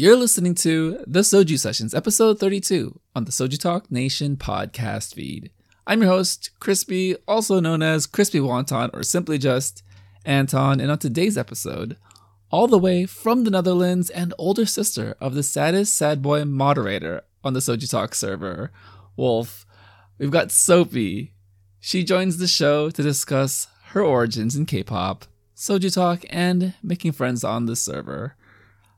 You're listening to the Soju Sessions, episode 32 on the Soju Talk Nation podcast feed. I'm your host, Crispy, also known as Crispy Wonton or simply just Anton, and on today's episode, all the way from the Netherlands and older sister of the saddest sad boy moderator on the Soju Talk server, Wolf, we've got Soapy. She joins the show to discuss her origins in K-pop, Soju Talk, and making friends on the server.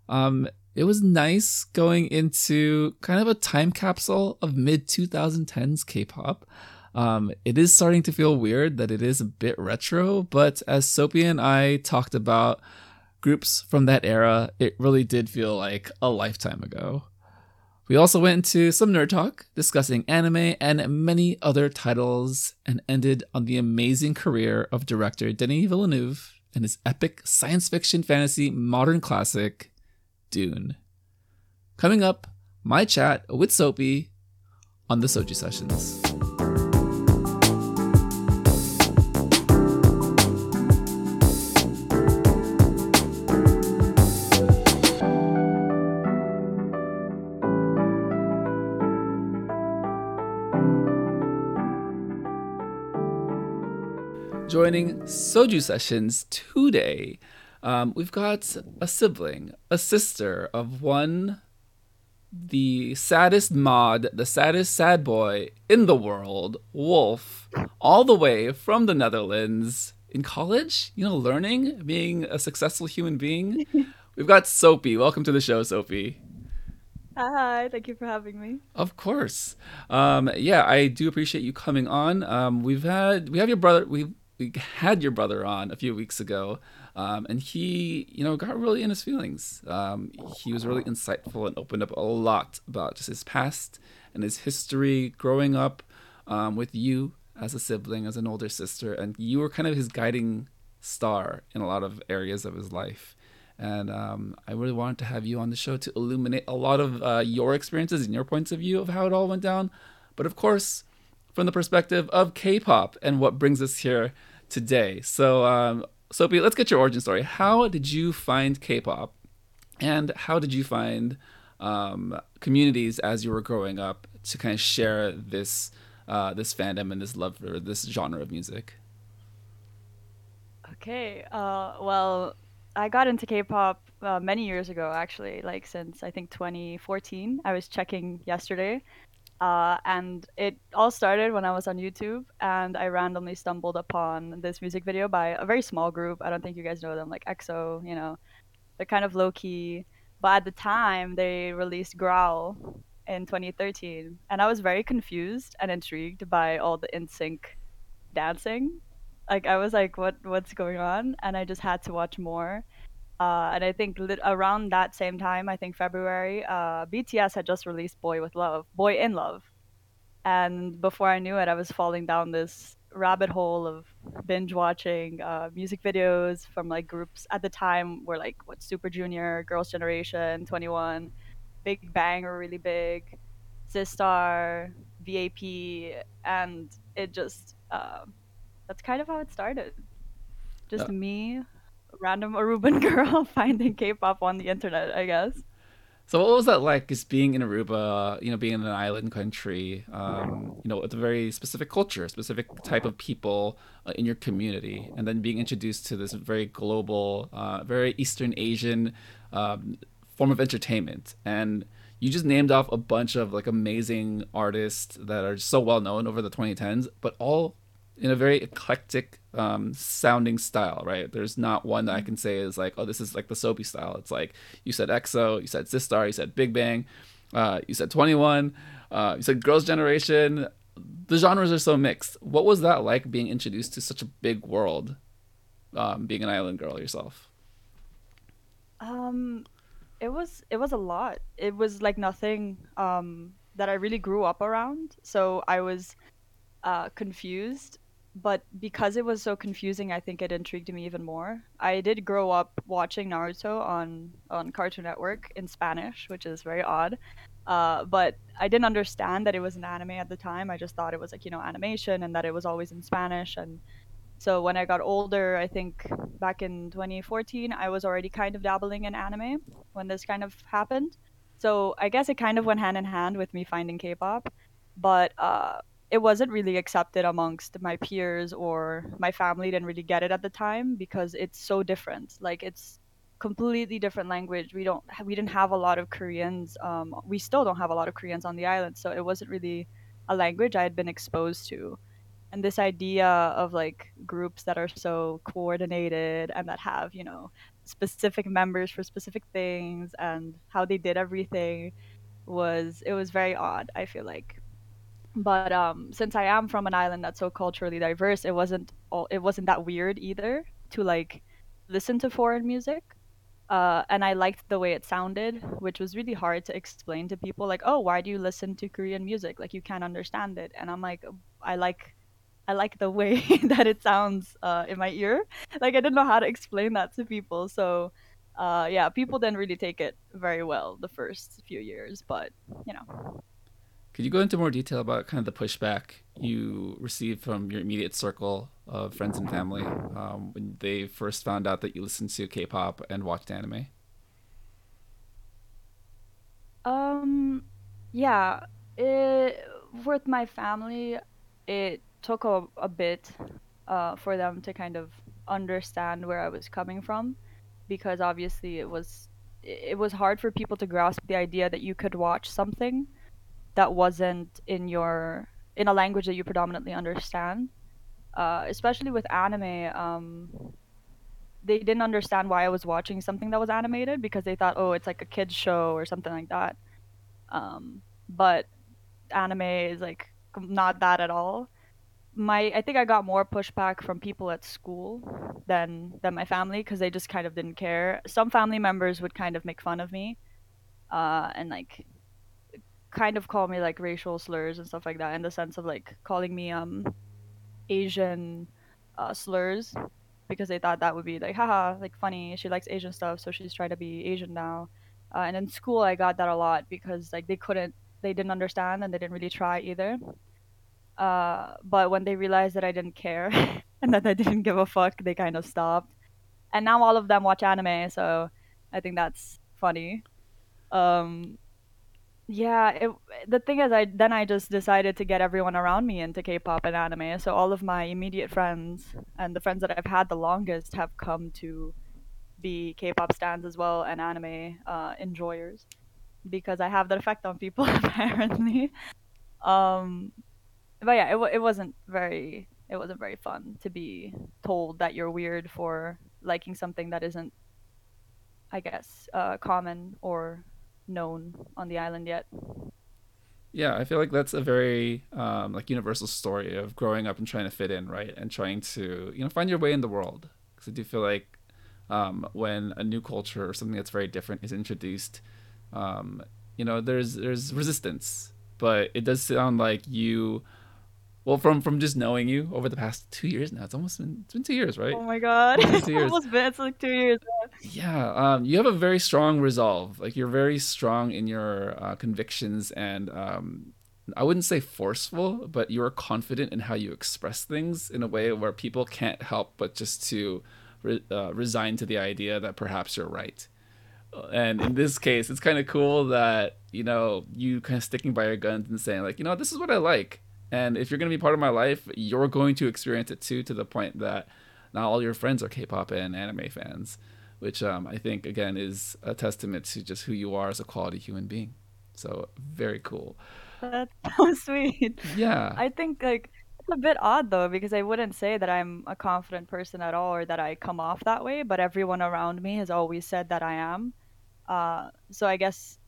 Um, it was nice going into kind of a time capsule of mid 2010s K-pop. Um, it is starting to feel weird that it is a bit retro, but as Soapy and I talked about groups from that era, it really did feel like a lifetime ago. We also went into some nerd talk, discussing anime and many other titles, and ended on the amazing career of director Denis Villeneuve and his epic science fiction fantasy modern classic, Dune. Coming up, my chat with Soapy on the Soju Sessions. Joining Soju Sessions today um, we've got a sibling, a sister of one, the saddest mod, the saddest sad boy in the world, Wolf, all the way from the Netherlands in college, you know, learning, being a successful human being. We've got Soapy. Welcome to the show, Soapy. Hi, thank you for having me. Of course. Um, yeah, I do appreciate you coming on. Um, we've had we have your brother we we had your brother on a few weeks ago. Um, and he, you know, got really in his feelings. Um, he was really insightful and opened up a lot about just his past and his history growing up um, with you as a sibling, as an older sister, and you were kind of his guiding star in a lot of areas of his life. And um, I really wanted to have you on the show to illuminate a lot of uh, your experiences and your points of view of how it all went down. But of course, from the perspective of K-pop and what brings us here today. So um, Soapy, let's get your origin story. How did you find K-pop, and how did you find um, communities as you were growing up to kind of share this uh, this fandom and this love for this genre of music? Okay, uh, well, I got into K-pop uh, many years ago, actually, like since I think 2014. I was checking yesterday, uh, and it all started when I was on YouTube and I randomly stumbled upon this music video by a very small group. I don't think you guys know them, like EXO, you know. They're kind of low key. But at the time, they released Growl in 2013. And I was very confused and intrigued by all the NSYNC dancing. Like, I was like, what, what's going on? And I just had to watch more. Uh, and I think lit- around that same time, I think February, uh, BTS had just released "Boy with Love," "Boy in Love," and before I knew it, I was falling down this rabbit hole of binge watching uh, music videos from like groups at the time were like what Super Junior, Girls' Generation, 2NE1, Big Bang were really big, Sistar, BAP, and it just uh, that's kind of how it started. Just me random Aruban girl finding K-pop on the internet, I guess. So what was that like, just being in Aruba, you know, being in an island country, um, you know, with a very specific culture, specific type of people uh, in your community, and then being introduced to this very global, uh, very Eastern Asian um, form of entertainment, and you just named off a bunch of like amazing artists that are so well known over the 2010s, but all in a very eclectic um, sounding style, right? There's not one that I can say is like, oh, this is like the Soapy style. It's like you said EXO, you said Sistar, you said Big Bang, uh, you said 2NE1, uh, you said Girls' Generation. The genres are so mixed. What was that like being introduced to such a big world, um, being an island girl yourself? Um, it was it was a lot. It was like nothing um, that I really grew up around. So I was uh, confused but because it was so confusing, I think it intrigued me even more. I did grow up watching Naruto on on Cartoon Network in Spanish, which is very odd. Uh, but I didn't understand that it was an anime at the time. I just thought it was like you know animation and that it was always in Spanish. And So when I got older, I think back in 2014, I was already kind of dabbling in anime when this kind of happened. So I guess it kind of went hand in hand with me finding K-pop, but uh, it wasn't really accepted amongst my peers or my family didn't really get it at the time because it's so different. Like it's completely different language. We don't we didn't have a lot of Koreans. Um, we still don't have a lot of Koreans on the island, so it wasn't really a language I had been exposed to and this idea of like groups that are so coordinated and that have you know specific members for specific things and how they did everything was it was very odd i feel like but um since i am from an island that's so culturally diverse it wasn't all it wasn't that weird either to like listen to foreign music uh, and I liked the way it sounded, which was really hard to explain to people. Like, oh, why do you listen to Korean music? Like, you can't understand it. And I'm like, I like I like the way that it sounds uh, in my ear. Like I didn't know how to explain that to people. So uh, yeah, people didn't really take it very well the first few years, but you know. Could you go into more detail about kind of the pushback you received from your immediate circle of friends and family um, when they first found out that you listened to K-pop and watched anime? Um, yeah, it, with my family, it took a, a bit uh, for them to kind of understand where I was coming from because obviously it was it was hard for people to grasp the idea that you could watch something that wasn't in your in a language that you predominantly understand. Uh, especially with anime um, they didn't understand why i was watching something that was animated because they thought oh it's like a kids show or something like that. Um, but anime is like not that at all. My I think I got more pushback from people at school than than my family because they just kind of didn't care. Some family members would kind of make fun of me, uh, and like kind of call me like racial slurs and stuff like that in the sense of like calling me um Asian uh, slurs because they thought that would be like haha like funny she likes Asian stuff so she's trying to be Asian now. Uh, and in school I got that a lot because like they couldn't they didn't understand and they didn't really try either. Uh, but when they realized that I didn't care and that I didn't give a fuck, they kind of stopped. And now all of them watch anime, so I think that's funny. Um, yeah, it, the thing is, I then I just decided to get everyone around me into K-pop and anime. So all of my immediate friends and the friends that I've had the longest have come to be K-pop stands as well and anime uh, enjoyers because I have that effect on people apparently. Um, but yeah, it it wasn't very it wasn't very fun to be told that you're weird for liking something that isn't, I guess, uh, common or known on the island yet. Yeah, I feel like that's a very um, like universal story of growing up and trying to fit in, right, and trying to you know find your way in the world. Because I do feel like um, when a new culture or something that's very different is introduced, um, you know, there's there's resistance, but it does sound like you well, from from just knowing you over the past two years now, it's almost been it's been two years, right? Oh my god, it's almost been it's like two years. Yeah, um, you have a very strong resolve. Like you're very strong in your uh, convictions, and um, I wouldn't say forceful, but you are confident in how you express things in a way where people can't help but just to re- uh, resign to the idea that perhaps you're right. And in this case, it's kind of cool that you know you kind of sticking by your guns and saying like, you know, this is what I like and if you're going to be part of my life, you're going to experience it too, to the point that not all your friends are K-pop and anime fans, which um, I think again is a testament to just who you are as a quality human being. So very cool. That's so sweet. Yeah. I think like it's a bit odd though because I wouldn't say that I'm a confident person at all or that I come off that way, but everyone around me has always said that I am. Uh, so I guess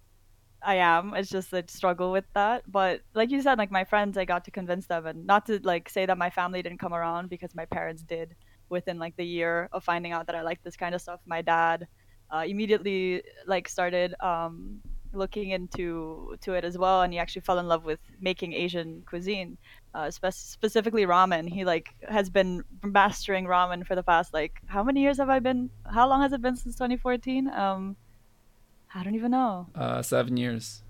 I am. It's just a struggle with that. But like you said, like my friends, I got to convince them, and not to like say that my family didn't come around because my parents did within like the year of finding out that I like this kind of stuff. My dad uh, immediately like started um, looking into to it as well, and he actually fell in love with making Asian cuisine, uh, spe- specifically ramen. He like has been mastering ramen for the past like how many years have I been? How long has it been since 2014? Um, I don't even know. Uh, seven years.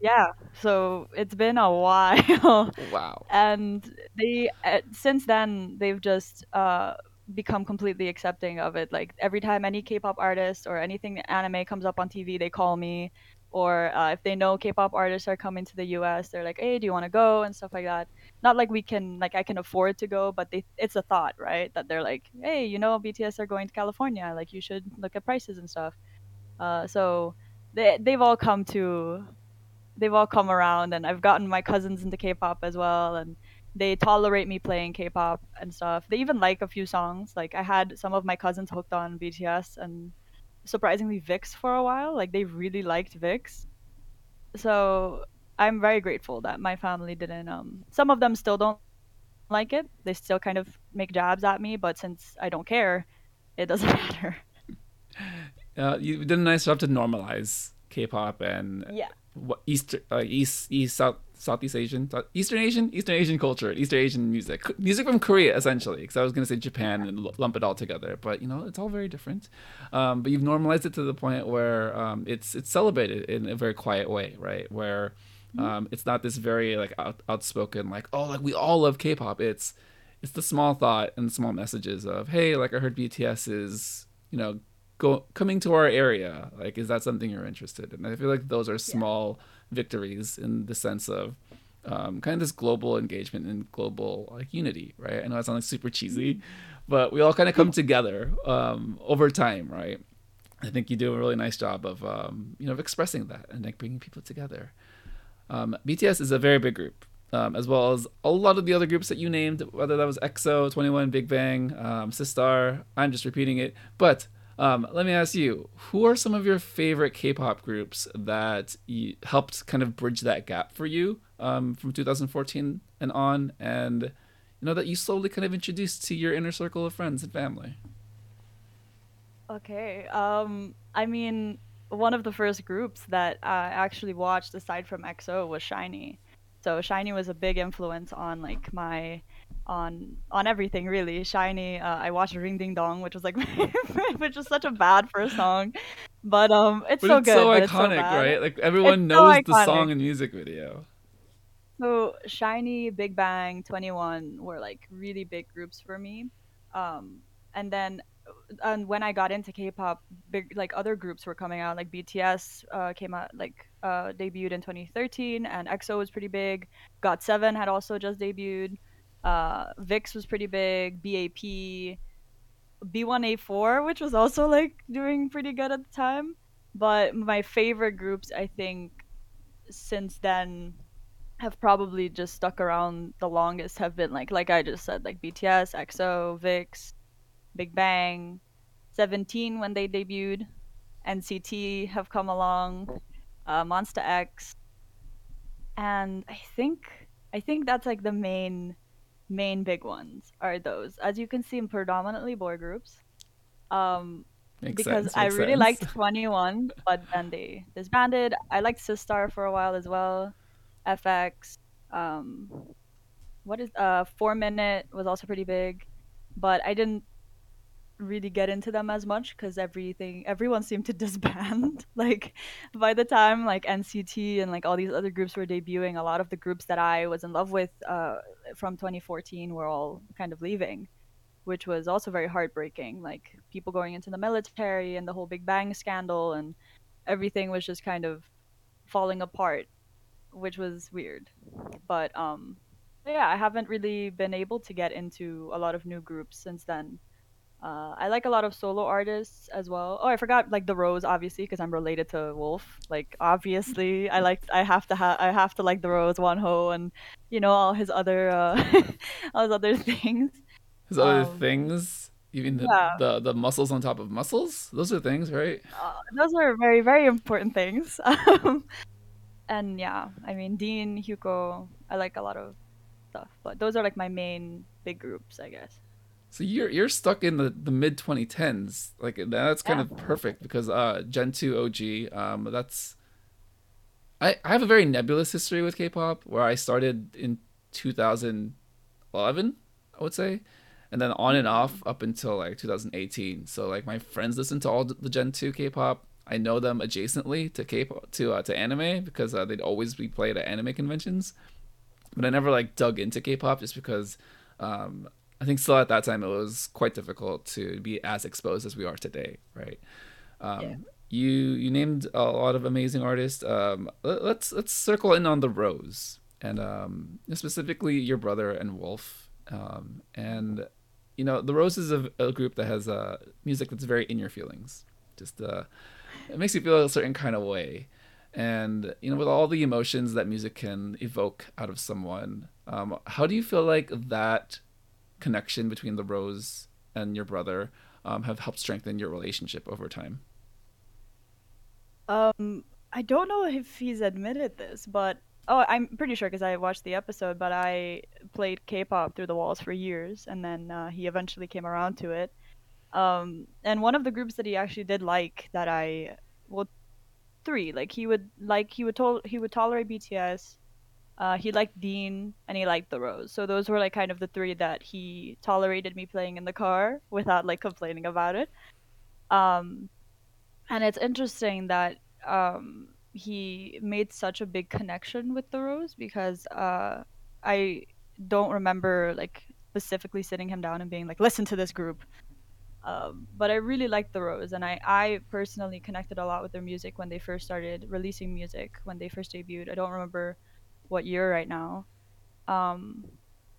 Yeah, so it's been a while. Wow. and they uh, since then they've just uh become completely accepting of it. Like every time any K-pop artist or anything anime comes up on TV, they call me. Or uh, if they know K-pop artists are coming to the U.S., they're like, "Hey, do you want to go?" and stuff like that. Not like we can, like I can afford to go, but they, it's a thought, right? That they're like, "Hey, you know, BTS are going to California. Like, you should look at prices and stuff." Uh, so they they've all come to they've all come around and I've gotten my cousins into K-pop as well and they tolerate me playing K-pop and stuff. They even like a few songs. Like I had some of my cousins hooked on BTS and surprisingly VIXX for a while. Like they really liked VIXX. So I'm very grateful that my family didn't um some of them still don't like it. They still kind of make jabs at me, but since I don't care, it doesn't matter. Uh, you did a nice job to normalize K-pop and Yeah. what East, uh, East, East, South, Southeast Asian, Eastern Asian, Eastern Asian culture, Eastern Asian music, music from Korea essentially. Because I was gonna say Japan and l- lump it all together, but you know it's all very different. Um, but you've normalized it to the point where um, it's it's celebrated in a very quiet way, right? Where um, it's not this very like out, outspoken like oh like we all love K-pop. It's it's the small thought and small messages of hey like I heard BTS is you know go coming to our area like is that something you're interested in? I feel like those are small victories in the sense of um, kind of this global engagement and global like unity right? I know that sounds like super cheesy but we all kind of come together um, over time right? I think you do a really nice job of um, you know of expressing that and like bringing people together. Um, bts is a very big group um, as well as a lot of the other groups that you named, whether that was EXO, 2NE1, Big Bang, um, Sistar. I'm just repeating it. But um, let me ask you, who are some of your favorite K-pop groups that you, helped kind of bridge that gap for you um, from 2014 and on, and you know that you slowly kind of introduced to your inner circle of friends and family? Okay. Um, I mean, one of the first groups that I actually watched aside from EXO was SHINee. So SHINee was a big influence on like my on on everything really. SHINee. Uh, I watched Ring Ding Dong, which was like which was such a bad first song, but um, it's But so it's so good. But it's so iconic, right? Like It's everyone so knows the song and music video. So SHINee, Big Bang, 2NE1 were like really big groups for me. Um, and then and when I got into K-pop, big like other groups were coming out. Like BTS uh, came out like uh, debuted in 2013, and EXO was pretty big. GOT7 had also just debuted. Uh, VIXX was pretty big. BAP, B1A4, which was also like doing pretty good at the time. But my favorite groups, I think, since then have probably just stuck around the longest have been like like I just said like BTS, EXO, VIX, Big Bang, 17 when they debuted, NCT have come along, uh, Monsta X, and I think I think that's like the main main big ones are those. As you can see, predominantly boy groups. Um, Makes because sense. I really sense. liked 2NE1, but then they disbanded. I liked Sistar for a while as well. f(x). Um, what is uh 4Minute was also pretty big, but I didn't really get into them as much because everything everyone seemed to disband. like by the time like NCT and like all these other groups were debuting, a lot of the groups that I was in love with uh from 2014 were all kind of leaving which was also very heartbreaking. Like people going into the military and the whole Big Bang scandal and everything was just kind of falling apart, which was weird. But um yeah, I haven't really been able to get into a lot of new groups since then. Uh, I like a lot of solo artists as well. Oh, I forgot like the Rose, obviously, because I'm related to Wolf. Like, obviously, I like I have to have I have to like the Rose, Wonho, and you know all his other uh, all his other things. Other Um, things. Even the, yeah, the the muscles on top of muscles. Those are things, right? Uh, those are very, very important things. Um, and yeah, I mean, Dean, Hugo, I like a lot of stuff, but those are like my main big groups, I guess. So you're you're stuck in the, the mid 2010s. Like that's kind Yeah. of perfect because uh Gen 2 OG um that's I I have a very nebulous history with K-pop where I started in 2011, I would say, and then on and off up until like 2018. So like my friends listened to all the Gen 2 K-pop. I know them adjacently to K-pop to uh, to anime because uh, they'd always be played at anime conventions, but I never like dug into K-pop just because um, I think still at that time it was quite difficult to be as exposed as we are today, right? Um, yeah. You you named a lot of amazing artists. Um, let's let's circle in on the Rose and um, specifically your brother and Wolf. Um, and you know, the Rose is a, a group that has uh, music that's very in your feelings. Just uh, it makes you feel a certain kind of way. And you know, with all the emotions that music can evoke out of someone, um, how do you feel like that connection between the Rose and your brother um, have helped strengthen your relationship over time? Um, I don't know if he's admitted this, but Oh, I'm pretty sure because I watched the episode, but I played K-pop through the walls for years, and then uh, he eventually came around to it. Um, and one of the groups that he actually did like that I well, three like he would like he would tol- he would tolerate BTS. Uh, he liked Dean and he liked The Rose. So those were like kind of the three that he tolerated me playing in the car without like complaining about it. Um, and it's interesting that um, he made such a big connection with the rose because uh, I don't remember like specifically sitting him down and being like, listen to this group. Um, but I really liked the Rose, and I, I personally connected a lot with their music when they first started releasing music, when they first debuted. I don't remember what year right now. Um,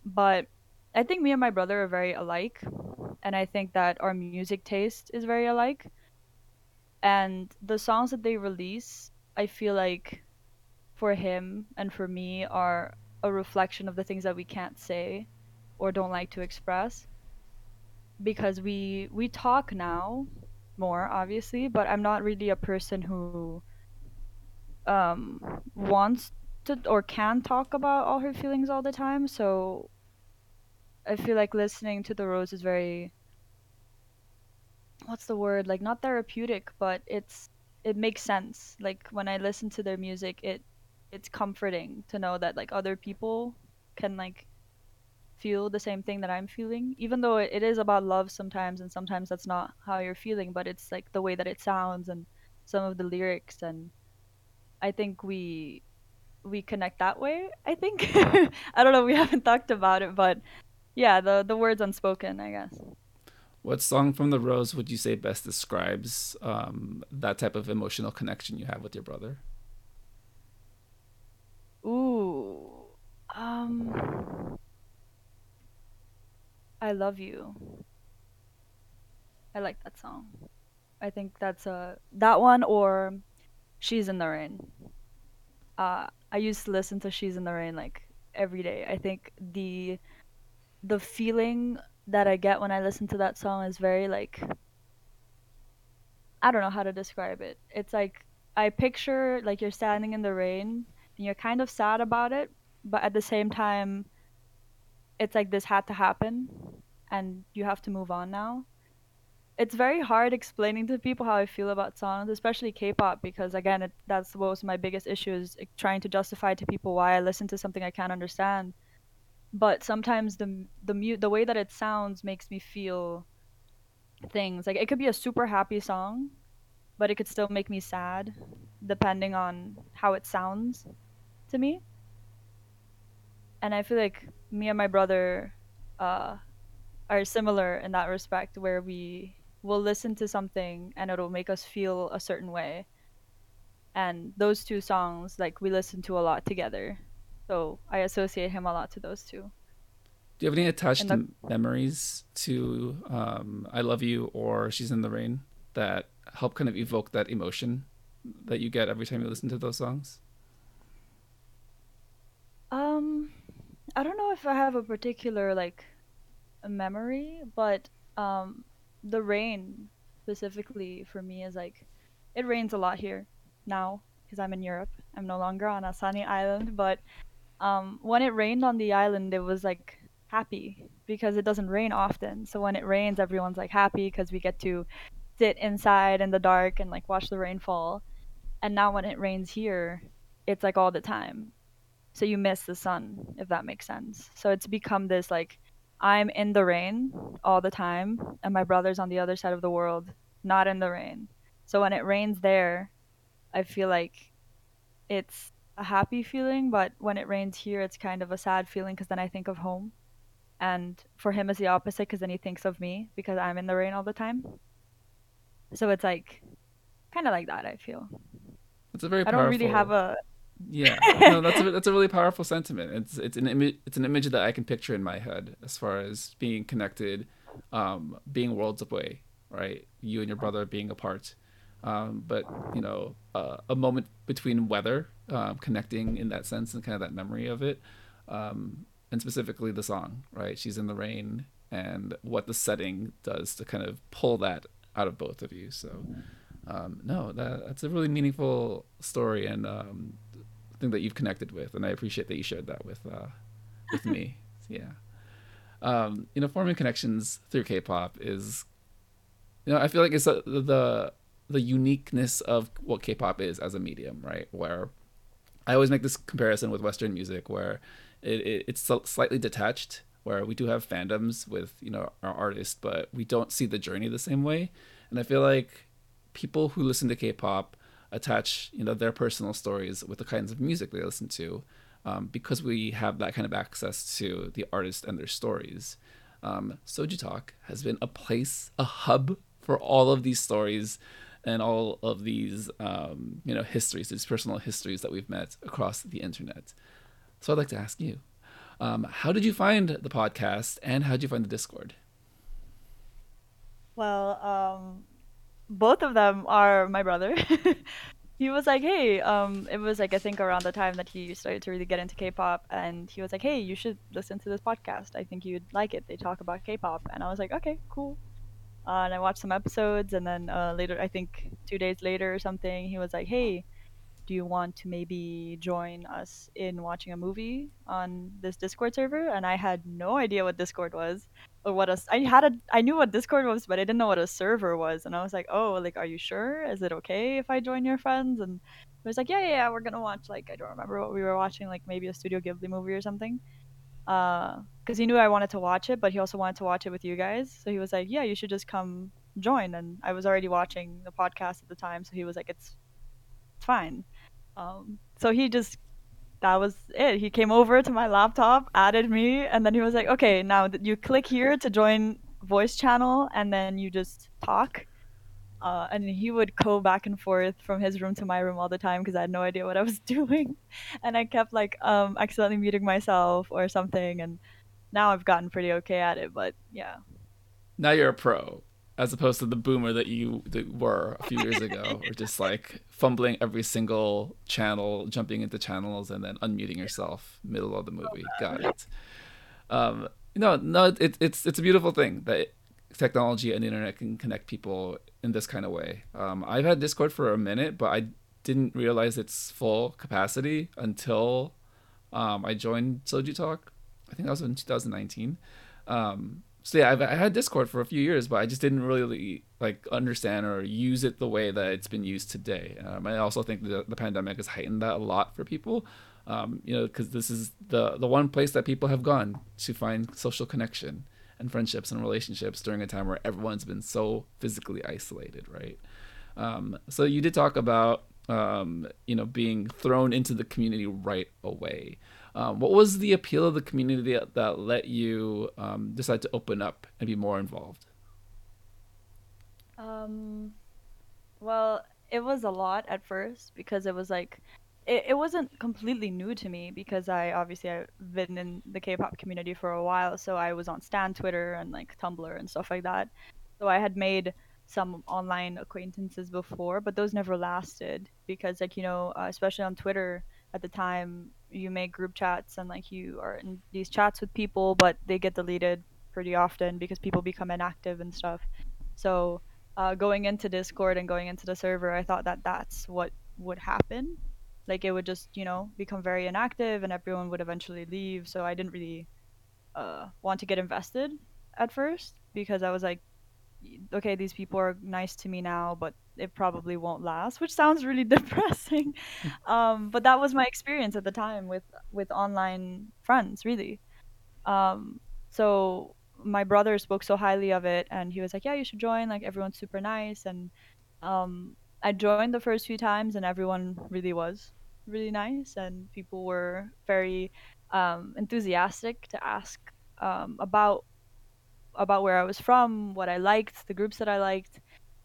but I think me and my brother are very alike, and I think that our music taste is very alike. And the songs that they release I feel like for him and for me are a reflection of the things that we can't say or don't like to express because we we talk now more obviously but i'm not really a person who um wants to or can talk about all her feelings all the time so i feel like listening to the rose is very what's the word like not therapeutic but it's it makes sense. Like when I listen to their music, it it's comforting to know that like other people can like feel the same thing that I'm feeling, even though it, it is about love sometimes, and sometimes that's not how you're feeling, but it's like the way that it sounds and some of the lyrics, and I think we we connect that way. I think I don't know. We haven't talked about it, but yeah, the the words unspoken, I guess. What song from the Rose would you say best describes um, that type of emotional connection you have with your brother? Ooh, um, I love you. I like that song. I think that's a uh, that one or She's in the Rain. Uh, I used to listen to She's in the Rain like every day. I think the the feeling that I get when I listen to that song is very like I don't know how to describe it. It's like I picture like you're standing in the rain and you're kind of sad about it, but at the same time it's like this had to happen and you have to move on now. It's very hard explaining to people how I feel about songs, especially K-pop, because again, it, that's what was my biggest issue is trying to justify to people why I listen to something I can't understand. But sometimes the the mute the way that it sounds makes me feel things. Like it could be a super happy song but it could still make me sad depending on how it sounds to me. And i feel like me and my brother uh, are similar in that respect where we will listen to something and it'll make us feel a certain way and those two songs like we listen to a lot together so I associate him a lot to those two. Do you have any attached the- memories to um, "I Love You" or "She's in the Rain" that help kind of evoke that emotion that you get every time you listen to those songs? Um, I don't know if I have a particular like memory, but um, the rain specifically for me is like it rains a lot here now because I'm in Europe. I'm no longer on a sunny island, but um, when it rained on the island, it was like happy because it doesn't rain often. So when it rains, everyone's like happy because we get to sit inside in the dark and like watch the rain fall. And now when it rains here, it's like all the time. So you miss the sun, if that makes sense. So it's become this like I'm in the rain all the time, and my brother's on the other side of the world, not in the rain. So when it rains there, I feel like it's a happy feeling, but when it rains here, it's kind of a sad feeling because then I think of home. And for him, it's the opposite because then he thinks of me because I'm in the rain all the time. So it's like kind of like that. I feel. It's a very. I don't really have a. Yeah, no, that's a that's a really powerful sentiment. It's it's an image it's an image that I can picture in my head as far as being connected, um, being worlds away, right? You and your brother being apart, um, but you know, uh, a moment between weather, um, connecting in that sense and kind of that memory of it, um, and specifically the song, right? She's in the rain, and what the setting does to kind of pull that out of both of you. So, um, no, that, that's a really meaningful story and um, thing that you've connected with, and I appreciate that you shared that with uh, with me. Yeah. Um, you know, forming connections through K-pop is, you know, I feel like it's a, the the uniqueness of what K-pop is as a medium, right? Where I always make this comparison with Western music, where it, it, it's slightly detached, where we do have fandoms with you know our artists, but we don't see the journey the same way. And I feel like people who listen to K-pop attach you know their personal stories with the kinds of music they listen to, um, because we have that kind of access to the artist and their stories. Um, Soju Talk has been a place, a hub for all of these stories and all of these um, you know histories, these personal histories that we've met across the internet. So I'd like to ask you, um, how did you find the podcast, and how did you find the Discord? Well, um, both of them are my brother. he was like, "Hey," um, it was like I think around the time that he started to really get into K-pop, and he was like, "Hey, you should listen to this podcast. I think you'd like it. They talk about K-pop." And I was like, "Okay, cool." Uh, and I watched some episodes, and then uh, later, I think two days later or something, he was like, "Hey, do you want to maybe join us in watching a movie on this Discord server?" And I had no idea what Discord was or what a I had a I knew what Discord was, but I didn't know what a server was. And I was like, "Oh, like, are you sure? Is it okay if I join your friends?" And he was like, "Yeah, yeah, yeah we're gonna watch like I don't remember what we were watching, like maybe a Studio Ghibli movie or something." because uh, he knew I wanted to watch it, but he also wanted to watch it with you guys. So he was like, "Yeah, you should just come join." And I was already watching the podcast at the time, so he was like, "It's, it's fine." Um, so he just that was it. He came over to my laptop, added me, and then he was like, "Okay, now you click here to join voice channel, and then you just talk." Uh, and he would go back and forth from his room to my room all the time because I had no idea what I was doing, and I kept like um, accidentally muting myself or something. And now I've gotten pretty okay at it, but yeah. Now you're a pro, as opposed to the boomer that you that were a few years ago, or just like fumbling every single channel, jumping into channels, and then unmuting yourself middle of the movie. Got it. Um, no, no, it, it's it's a beautiful thing that technology and the internet can connect people in this kind of way. Um, I've had Discord for a minute, but I didn't realize its full capacity until um, I joined Soju Talk. I think that was in 2019. Um, so yeah, I've I had Discord for a few years, but I just didn't really like understand or use it the way that it's been used today. Um, I also think the, the pandemic has heightened that a lot for people. Um, you know, because this is the the one place that people have gone to find social connection and friendships and relationships during a time where everyone's been so physically isolated, right? Um, so you did talk about um, you know being thrown into the community right away. Um, what was the appeal of the community that, that let you um, decide to open up and be more involved? Um, well, it was a lot at first because it was like it, it wasn't completely new to me because I obviously I've been in the K-pop community for a while, so I was on Stan Twitter and like Tumblr and stuff like that. So I had made some online acquaintances before, but those never lasted because like you know, uh, especially on Twitter at the time, you make group chats and like you are in these chats with people, but they get deleted pretty often because people become inactive and stuff. So uh, going into Discord and going into the server, I thought that that's what would happen like it would just you know become very inactive and everyone would eventually leave so i didn't really uh, want to get invested at first because i was like okay these people are nice to me now but it probably won't last which sounds really depressing. Um, but that was my experience at the time with with online friends really. Um, so my brother spoke so highly of it and he was like yeah you should join like everyone's super nice. And Um, I joined the first few times, and everyone really was really nice, and people were very um, enthusiastic to ask um, about about where I was from, what I liked, the groups that I liked,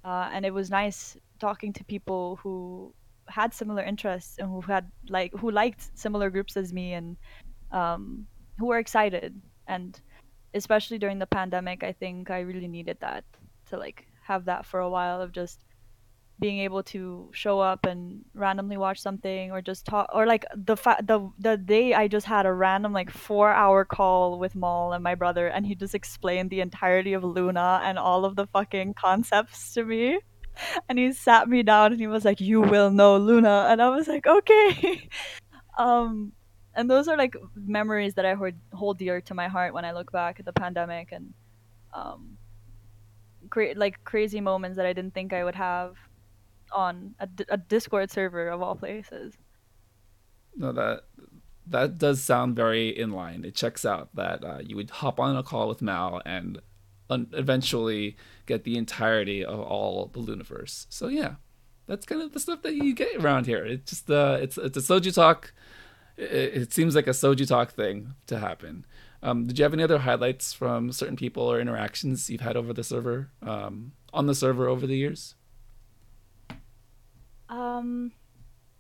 uh, and it was nice talking to people who had similar interests and who had like who liked similar groups as me and um, who were excited. And especially during the pandemic i think i really needed that to like have that for a while of just being able to show up and randomly watch something or just talk or like the fa- the the day I just had a random like 4 hour call with Maul and my brother and he just explained the entirety of LOONA and all of the fucking concepts to me. And he sat me down and he was like you will know LOONA. And I was like okay. Um and those are like memories that I hold, hold dear to my heart when I look back at the pandemic and um cra- like crazy moments that I didn't think I would have on a, a Discord server of all places. No, that that does sound very in line. It checks out that uh, you would hop on a call with Mal and un- eventually get the entirety of all the Loonaverse. So yeah, that's kind of the stuff that you get around here. It's just uh, it's it's a soju talk. It, it seems like a soju talk thing to happen. Um, did you have any other highlights from certain people or interactions you've had over the server um, on the server over the years? Um,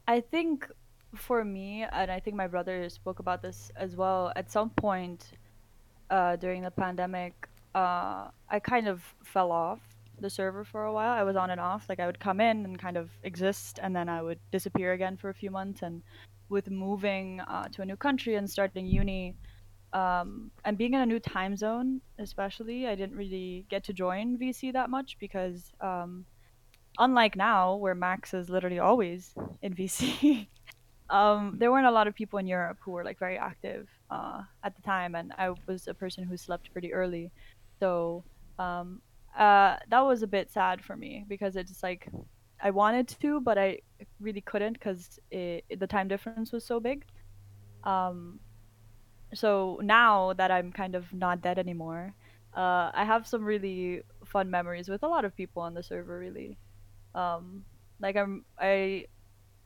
I think for me, and I think my brother spoke about this as well. At some point, uh, during the pandemic, uh, I kind of fell off the server for a while. I was on and off. Like I would come in and kind of exist, and then I would disappear again for a few months. And with moving uh, to a new country and starting uni, um, and being in a new time zone, especially, I didn't really get to join VC that much because um, unlike now where Max is literally always in VC, um, there weren't a lot of people in Europe who were like very active uh, at the time, and I was a person who slept pretty early, so um, uh, that was a bit sad for me because it's like I wanted to, but I really couldn't because the time difference was so big. Um, so now that I'm kind of not dead anymore, uh, I have some really fun memories with a lot of people on the server. Really, um, like I'm I,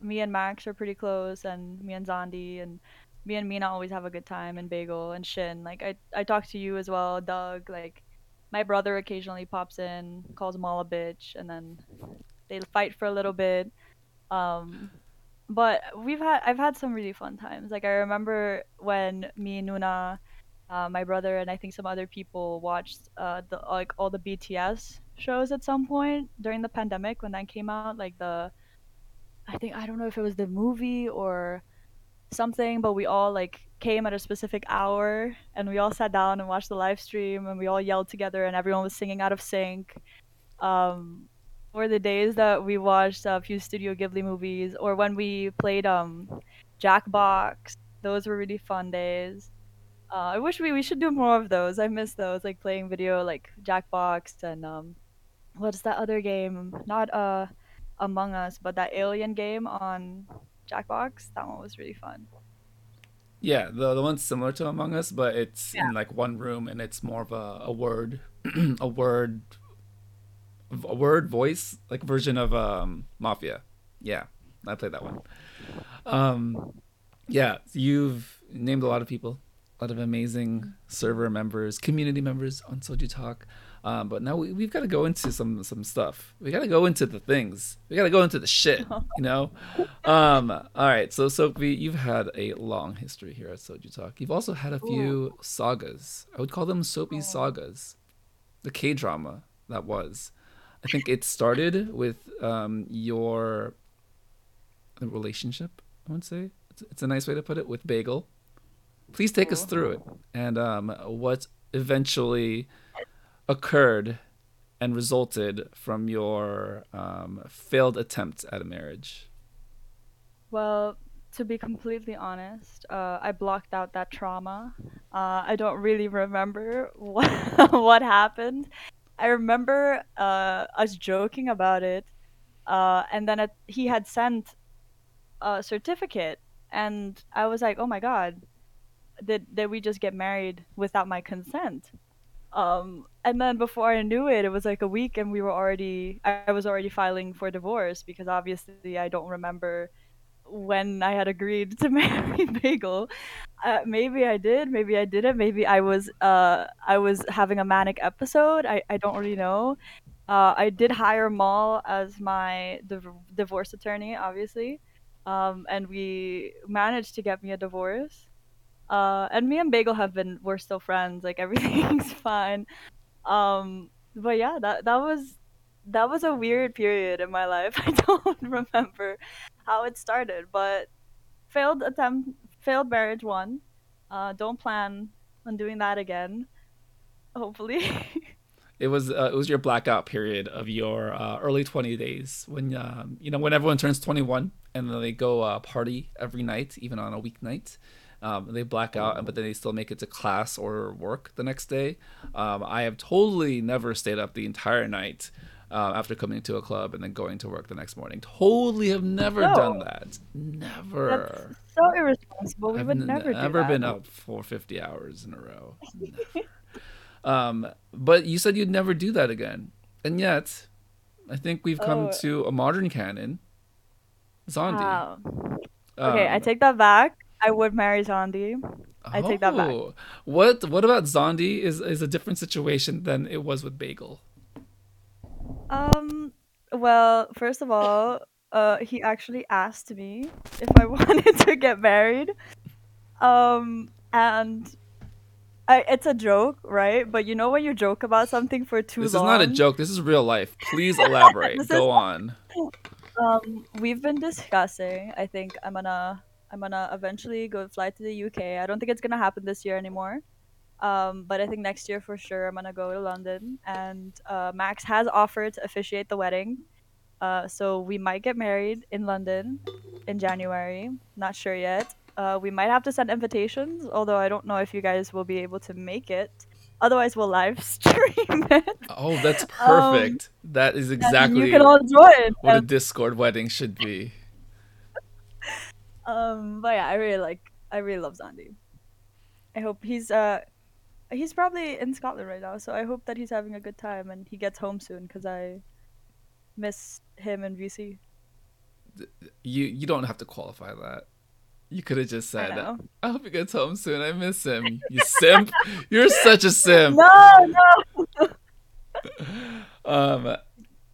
me and Max are pretty close, and me and Zandi and me and Mina always have a good time, and Bagel and Shin. Like I I talk to you as well, Doug. Like my brother occasionally pops in, calls Maul a bitch, and then they fight for a little bit. Um, but we've had I've had some really fun times. Like I remember when me and Nuna, uh, my brother, and I think some other people watched uh, the like all the BTS shows at some point during the pandemic when that came out. Like the, I think I don't know if it was the movie or something, but we all like came at a specific hour and we all sat down and watched the live stream and we all yelled together and everyone was singing out of sync. Um, or the days that we watched a few Studio Ghibli movies, or when we played um, Jackbox. Those were really fun days. Uh, I wish we, we should do more of those. I miss those, like playing video, like Jackbox and um, what's that other game? Not uh, Among Us, but that Alien game on Jackbox. That one was really fun. Yeah, the the one's similar to Among Us, but it's yeah. in like one room and it's more of a, a word, a word a word voice like version of um Mafia. Yeah, I played that one. Um, yeah, you've named a lot of people, a lot of amazing server members, community members on Soju Talk. Um, but now we, have got to go into some some stuff. We got to go into the things. We got to go into the shit. You know. Um, all right. So Soapy, you've had a long history here at Soju Talk. You've also had a few Ooh. sagas. I would call them soapy oh. sagas. The K drama that was. I think it started with um, your relationship. I would say it's, it's, a nice way to put it with Bagel. Please take us through it and um, what eventually occurred and resulted from your um, failed attempt at a marriage. Well, to be completely honest, uh, I blocked out that trauma. Uh, I don't really remember what what happened. I remember uh, us joking about it, uh, and then it, he had sent a certificate, and I was like, "Oh my god, did did we just get married without my consent?" Um, and then before I knew it, it was like a week, and we were already I was already filing for divorce because obviously I don't remember when I had agreed to marry Bagel. Uh, maybe I did, maybe I didn't. Maybe I was uh I was having a manic episode. I I don't really know. Uh, I did hire Mal as my div- divorce attorney, obviously, um, and we managed to get me a divorce. Uh, and me and Bagel have been we're still friends. Like everything's fine. Um, but yeah, that that was that was a weird period in my life. I don't remember how it started, but failed attempt, failed marriage one. Uh, don't plan on doing that again. Hopefully. it was uh, it was your blackout period of your uh, early 20 days when um, you know when everyone turns 21 and then they go uh, party every night even on a weeknight um, they black out but then they still make it to class or work the next day um, i have totally never stayed up the entire night uh, after coming to a club and then going to work the next morning totally have never no. done that never That's so irresponsible we I've would n- never never been up for 50 hours in a row um, but you said you'd never do that again, and yet, I think we've come oh. to a modern canon. Zondi. Wow. Okay, um, I take that back. I would marry Zondi. I oh, take that back. Oh. What What about Zondi? Is is a different situation than it was with Bagel. Um. Well, first of all, uh, he actually asked me if I wanted to get married. Um, and I, it's a joke, right? But you know when you joke about something for too this long. This is not a joke. This is real life. Please elaborate. Go is, on. Um, we've been discussing. I think I'm gonna I'm gonna eventually go fly to the UK. I don't think it's gonna happen this year anymore. Um, but I think next year for sure I'm gonna go to London. And uh, Max has offered to officiate the wedding. Uh, so we might get married in London in January. Not sure yet. Uh, we might have to send invitations, although I don't know if you guys will be able to make it. Otherwise, we'll live stream it. Oh, that's um, perfect. Um, that is exactly you can all join. what a Discord wedding should be. Um, but yeah, I really like. I really love Zondi. I hope he's uh, he's probably in Scotland right now, so I hope that he's having a good time and he gets home soon because I miss him in VC. You you don't have to qualify that. You could have just said, I, I, hope he gets home soon. I miss him. You simp. You're such a simp. No, no. um,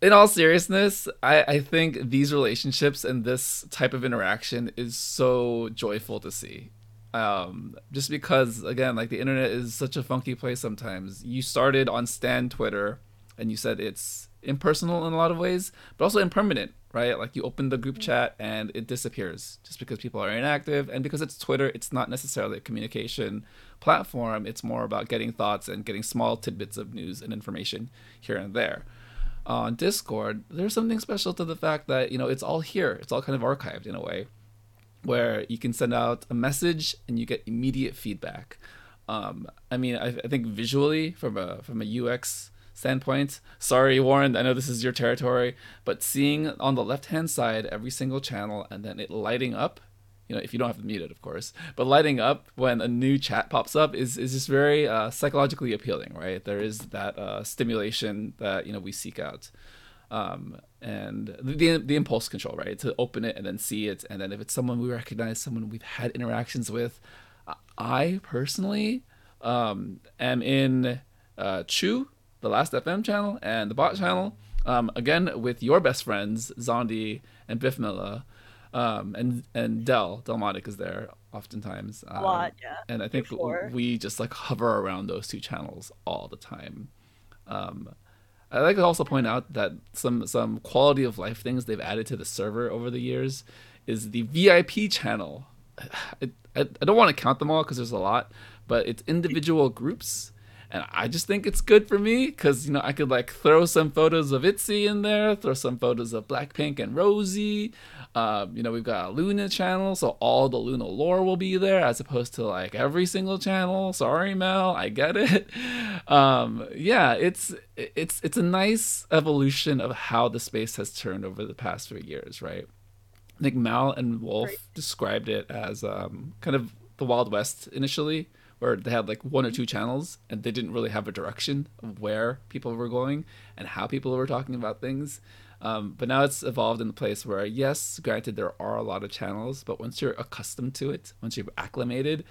in all seriousness, I, I think these relationships and this type of interaction is so joyful to see. Um, just because, again, like the internet is such a funky place sometimes. You started on Stan Twitter and you said it's impersonal in a lot of ways, but also impermanent right? Like you open the group mm. chat and it disappears just because people are inactive. And because it's Twitter, it's not necessarily a communication platform. It's more about getting thoughts and getting small tidbits of news and information here and there. On Discord, there's something special to the fact that, you know, it's all here. It's all kind of archived in a way where you can send out a message and you get immediate feedback. Um, I mean, I, I think visually from a from a UX standpoint. Sorry, Warren, I know this is your territory, but seeing on the left hand side every single channel and then it lighting up, you know, if you don't have to mute it of course, but lighting up when a new chat pops up is, is just very uh, psychologically appealing, right? There is that uh, stimulation that, you know, we seek out. Um, and the, the impulse control, right? To open it and then see it. And then if it's someone we recognize, someone we've had interactions with, I personally um, am in uh, Chew the Last FM channel and the Bot channel. Um, again with your best friends Zondi and Biffmilla, um, and and Del Delmonic is there oftentimes. Um, a lot, yeah. And I think we just like hover around those two channels all the time. Um, I like to also point out that some some quality of life things they've added to the server over the years is the VIP channel. I, I, I don't want to count them all because there's a lot, but it's individual groups and I just think it's good for me because you know I could like throw some photos of Itzy in there, throw some photos of Blackpink and Rosé. Um, you know we've got a LOONA channel, so all the LOONA lore will be there as opposed to like every single channel. Sorry, Mel, I get it. Um, yeah, it's it's it's a nice evolution of how the space has turned over the past few years, right? I think Mal and Wolf described it as um, kind of the Wild West initially where they had like one or two channels and they didn't really have a direction of where people were going and how people were talking about things. Um, but now it's evolved in the place where, yes, granted, there are a lot of channels, but once you're accustomed to it, once you've acclimated,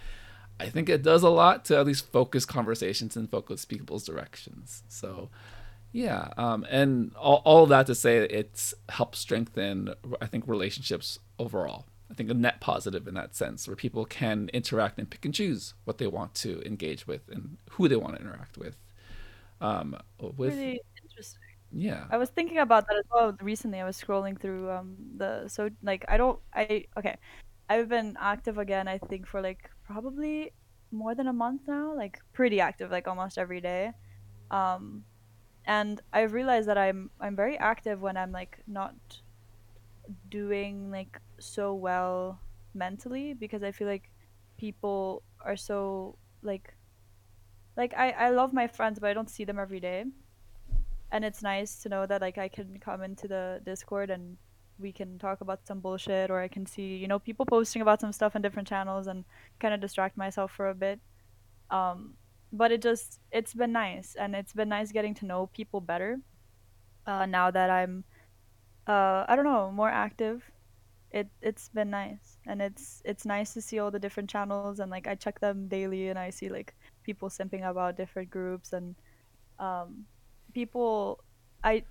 I think it does a lot to at least focus conversations and focus people's directions. So, yeah, um, and all, all that to say it's helped strengthen, I think, relationships overall. I think a net positive in that sense, where people can interact and pick and choose what they want to engage with and who they want to interact with. Um, with Really interesting. yeah, I was thinking about that as well recently. I was scrolling through um the so like I don't I okay. I've been active again I think for like probably more than a month now, like pretty active like almost every day. Um and I've realized that I'm I'm very active when I'm like not doing like so well mentally because I feel like people are so like like I I love my friends but I don't see them every day. And it's nice to know that like I can come into the Discord and we can talk about some bullshit or I can see you know people posting about some stuff on different channels and kind of distract myself for a bit. Um but it just it's been nice and it's been nice getting to know people better uh now that I'm uh I don't know more active it it's been nice. And it's it's nice to see all the different channels and like I check them daily and I see like people simping about different groups and um people I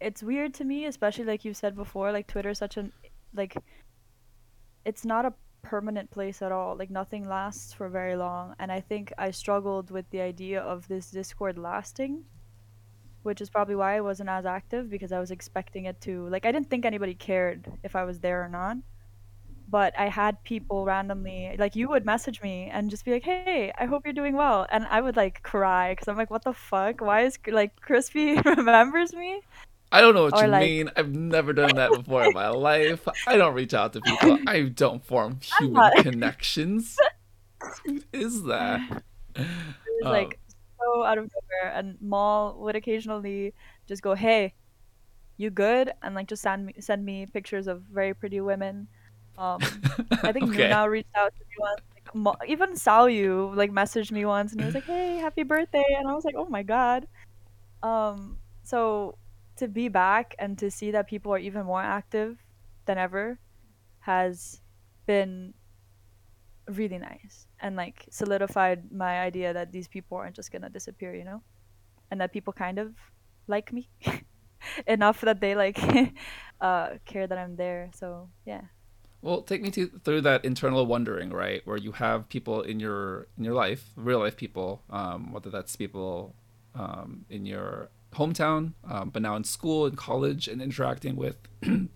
it's weird to me especially like you said before like Twitter is such an like it's not a permanent place at all. Like nothing lasts for very long. And I think I struggled with the idea of this Discord lasting which is probably why I wasn't as active because I was expecting it to like I didn't think anybody cared if I was there or not but I had people randomly like you would message me and just be like, "Hey, I hope you're doing well," and I would like cry because I'm like, "What the fuck? Why is like Crispy remembers me?" I don't know what Or you like, mean. I've never done that before in my life. I don't reach out to people. I don't form human not. connections. Who is that? It was Um, like so out of nowhere, and Maul would occasionally just go, "Hey, you good?" and like just send me send me pictures of very pretty women. Um, I think okay. Nuna reached out to me once. Like, Mo- even Salyu like messaged me once, and he was like, "Hey, happy birthday!" And I was like, "Oh my god." Um, so to be back and to see that people are even more active than ever has been really nice and like solidified my idea that these people aren't just gonna disappear, you know, and that people kind of like me enough that they like uh care that I'm there. So yeah. Well, take me to, through that internal wondering, right, where you have people in your in your life, real life people, um, whether that's people um, in your hometown, um, but now in school and college, and interacting with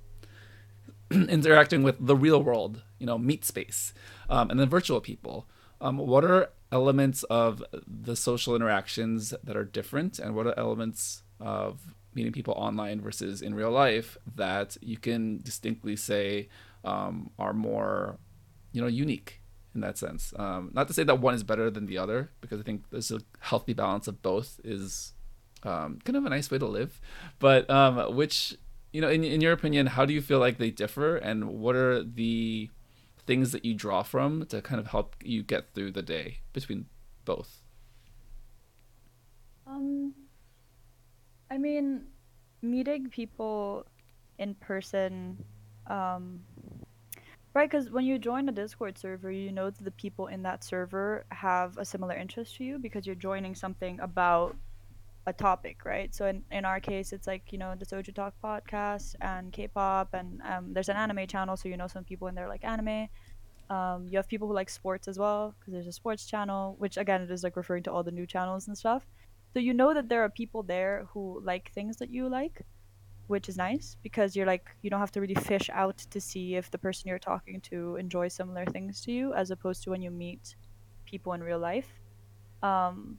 interacting with the real world, you know, meet space, um, and then virtual people. Um, what are elements of the social interactions that are different, and what are elements of meeting people online versus in real life that you can distinctly say um, are more, you know, unique in that sense? Um, not to say that one is better than the other, because I think there's a healthy balance of both is um, kind of a nice way to live. But um, which you know, in in your opinion, how do you feel like they differ, and what are the things that you draw from to kind of help you get through the day between both? Um, I mean, meeting people in person, um, right? Because when you join a Discord server, you know that the people in that server have a similar interest to you because you're joining something about a topic, right? So in, in our case, it's like, you know, the Soju Talk podcast and K-pop, and um, there's an anime channel, so you know some people in there like anime. Um, you have people who like sports as well, because there's a sports channel, which again, it is like referring to all the new channels and stuff. So you know that there are people there who like things that you like, which is nice because you're like, you don't have to really fish out to see if the person you're talking to enjoys similar things to you, as opposed to when you meet people in real life. Um,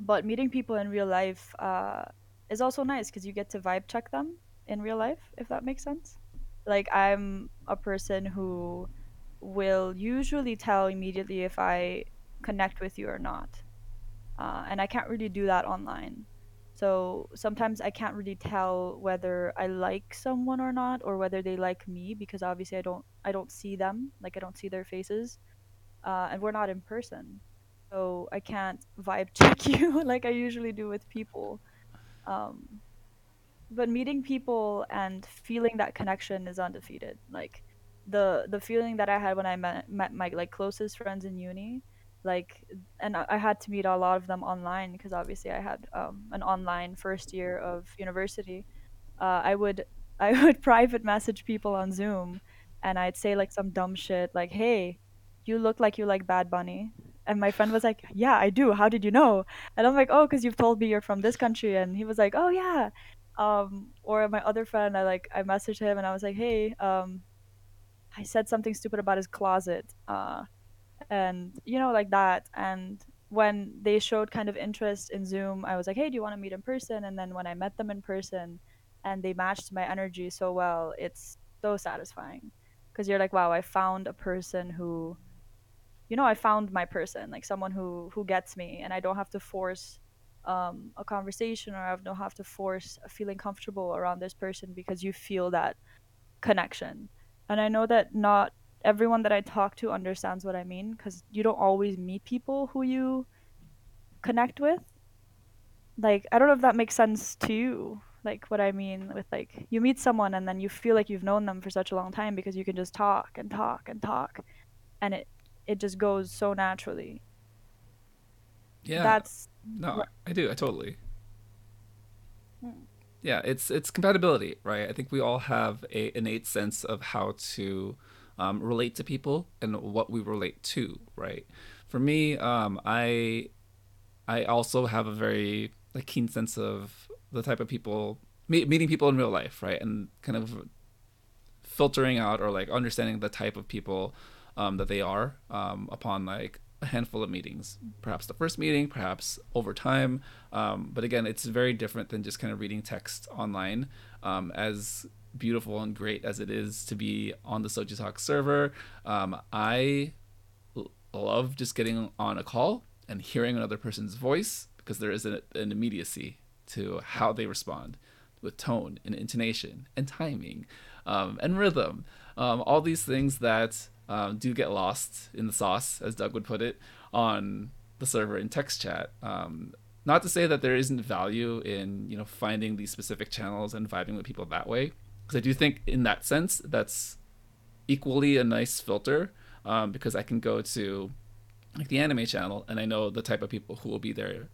but meeting people in real life uh, is also nice because you get to vibe check them in real life, if that makes sense. Like, I'm a person who will usually tell immediately if I connect with you or not. Uh, and I can't really do that online. So sometimes I can't really tell whether I like someone or not, or whether they like me because obviously I don't I don't see them, like I don't see their faces, uh, and we're not in person. So I can't vibe check you like I usually do with people. Um, but meeting people and feeling that connection is undefeated. Like the the feeling that I had when I met, met my like closest friends in uni, like, and I, had to meet a lot of them online because obviously I had um, an online first year of university. Uh, I would I would private message people on Zoom, and I'd say like some dumb shit like, "Hey, you look like you like Bad Bunny." And my friend was like, "Yeah, I do. How did you know?" And I'm like, "Oh, because you've told me you're from this country." And he was like, "Oh yeah." Um, or my other friend, I like I messaged him and I was like, "Hey, um, I said something stupid about his closet." Uh, and you know like that and when they showed kind of interest in zoom i was like hey do you want to meet in person and then when i met them in person and they matched my energy so well it's so satisfying because you're like wow i found a person who you know i found my person like someone who who gets me and i don't have to force um, a conversation or i don't have to force a feeling comfortable around this person because you feel that connection. And I know that not everyone that I talk to understands what I mean because you don't always meet people who you connect with. Like, I don't know if that makes sense to you. Like, what I mean with like, you meet someone and then you feel like you've known them for such a long time because you can just talk and talk and talk. And it, it just goes so naturally. Yeah. That's. No, I do. I totally. Hmm. Yeah, it's it's compatibility, right? I think we all have a innate sense of how to um, relate to people and what we relate to, right? For me, um, I I also have a very like keen sense of the type of people me- meeting people in real life, right, and kind of filtering out or like understanding the type of people um, that they are um, upon like a handful of meetings. Perhaps the first meeting, perhaps over time. Um, but again, it's very different than just kind of reading text online. Um, as beautiful and great as it is to be on the Soju Talk server, um, I l- love just getting on a call and hearing another person's voice because there is an, an immediacy to how they respond with tone and intonation and timing um, and rhythm. Um, all these things that um, do get lost in the sauce, as Doug would put it, on the server in text chat. Um, not to say that there isn't value in you know finding these specific channels and vibing with people that way, because I do think in that sense that's equally a nice filter um, because I can go to like the anime channel and I know the type of people who will be there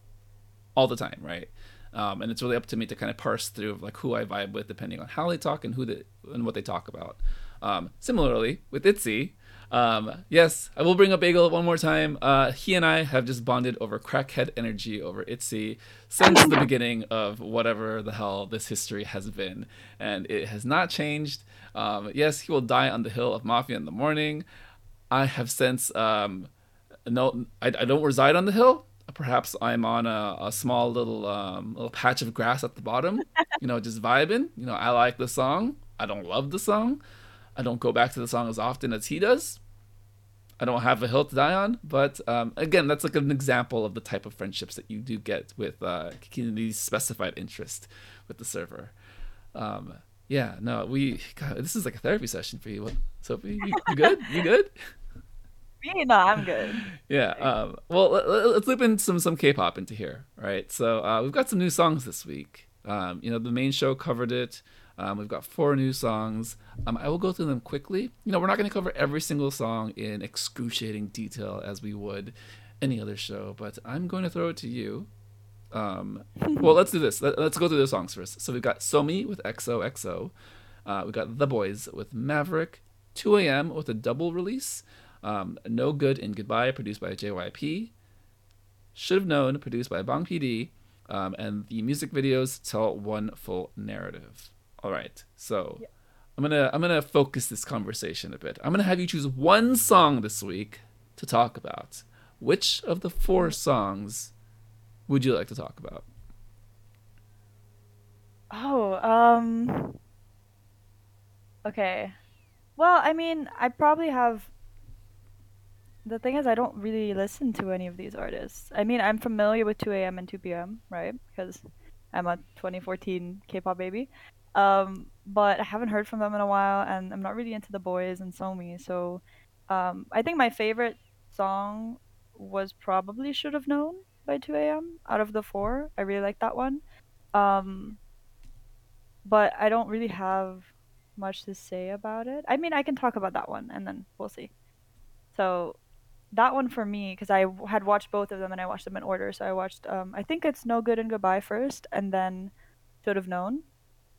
all the time, right? Um, and it's really up to me to kind of parse through like who I vibe with depending on how they talk and who they, and what they talk about. Um, similarly with Itzy, um, yes, I will bring up Bagel one more time. Uh, he and I have just bonded over crackhead energy over Itzy since the beginning of whatever the hell this history has been, and it has not changed. Um, yes, he will die on the hill of Mafia in the morning. I have since um, no, I, I don't reside on the hill. Perhaps I'm on a, a small little um, little patch of grass at the bottom, you know, just vibing. You know, I like the song. I don't love the song. I don't go back to the song as often as he does. I don't have a hill to die on, but um, again, that's like an example of the type of friendships that you do get with uh, community specified interest with the server. Um, yeah, no, we. God, this is like a therapy session for you, Soapy. You, you good? You good? Me? No, I'm good. yeah. Um, well, let, us loop in some some K-pop into here, right? So uh, we've got some new songs this week. Um, you know, the main show covered it. Um, we've got four new songs. Um, I will go through them quickly. You know, we're not going to cover every single song in excruciating detail as we would any other show, but I'm going to throw it to you. Um, well, let's do this. Let, us go through the songs first. So we've got Somi with XOXO. Uh, we've got The Boyz with Maverick. 2AM with a double release. Um, no Good and Goodbye, produced by JYP. Should Have Known, produced by Bang PD. Um, and the music videos tell one full narrative. All right. So yeah. I'm gonna I'm gonna focus this conversation a bit. I'm gonna have you choose one song this week to talk about. Which of the four songs would you like to talk about? Oh, um Okay. Well, I mean, I probably have the thing is I don't really listen to any of these artists. I mean, I'm familiar with 2AM and 2PM, right? Because I'm a 2014 K-pop baby. Um, but I haven't heard from them in a while, and I'm not really into the boys and Somi. So um, I think my favorite song was probably should have known by 2AM out of the four. I really like that one. Um, but I don't really have much to say about it. I mean, I can talk about that one and then we'll see. So that one for me, because I had watched both of them and I watched them in order. So I watched, um, I think it's No Good and Goodbye first, and then Should Have Known.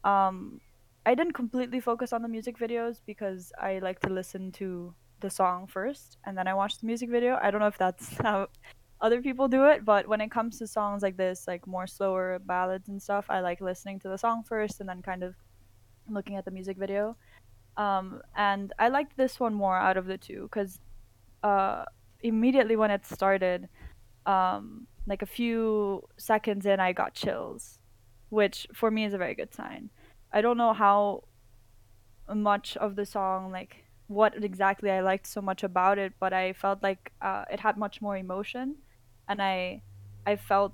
Um, I didn't completely focus on the music videos because I like to listen to the song first and then I watch the music video. I don't know if that's how other people do it, but when it comes to songs like this, like more slower ballads and stuff, I like listening to the song first and then kind of looking at the music video. Um, and I liked this one more out of the two because uh, immediately when it started, um, like a few seconds in, I got chills, which for me is a very good sign. I don't know how much of the song, like what exactly I liked so much about it, but I felt like uh, it had much more emotion, and I, I felt.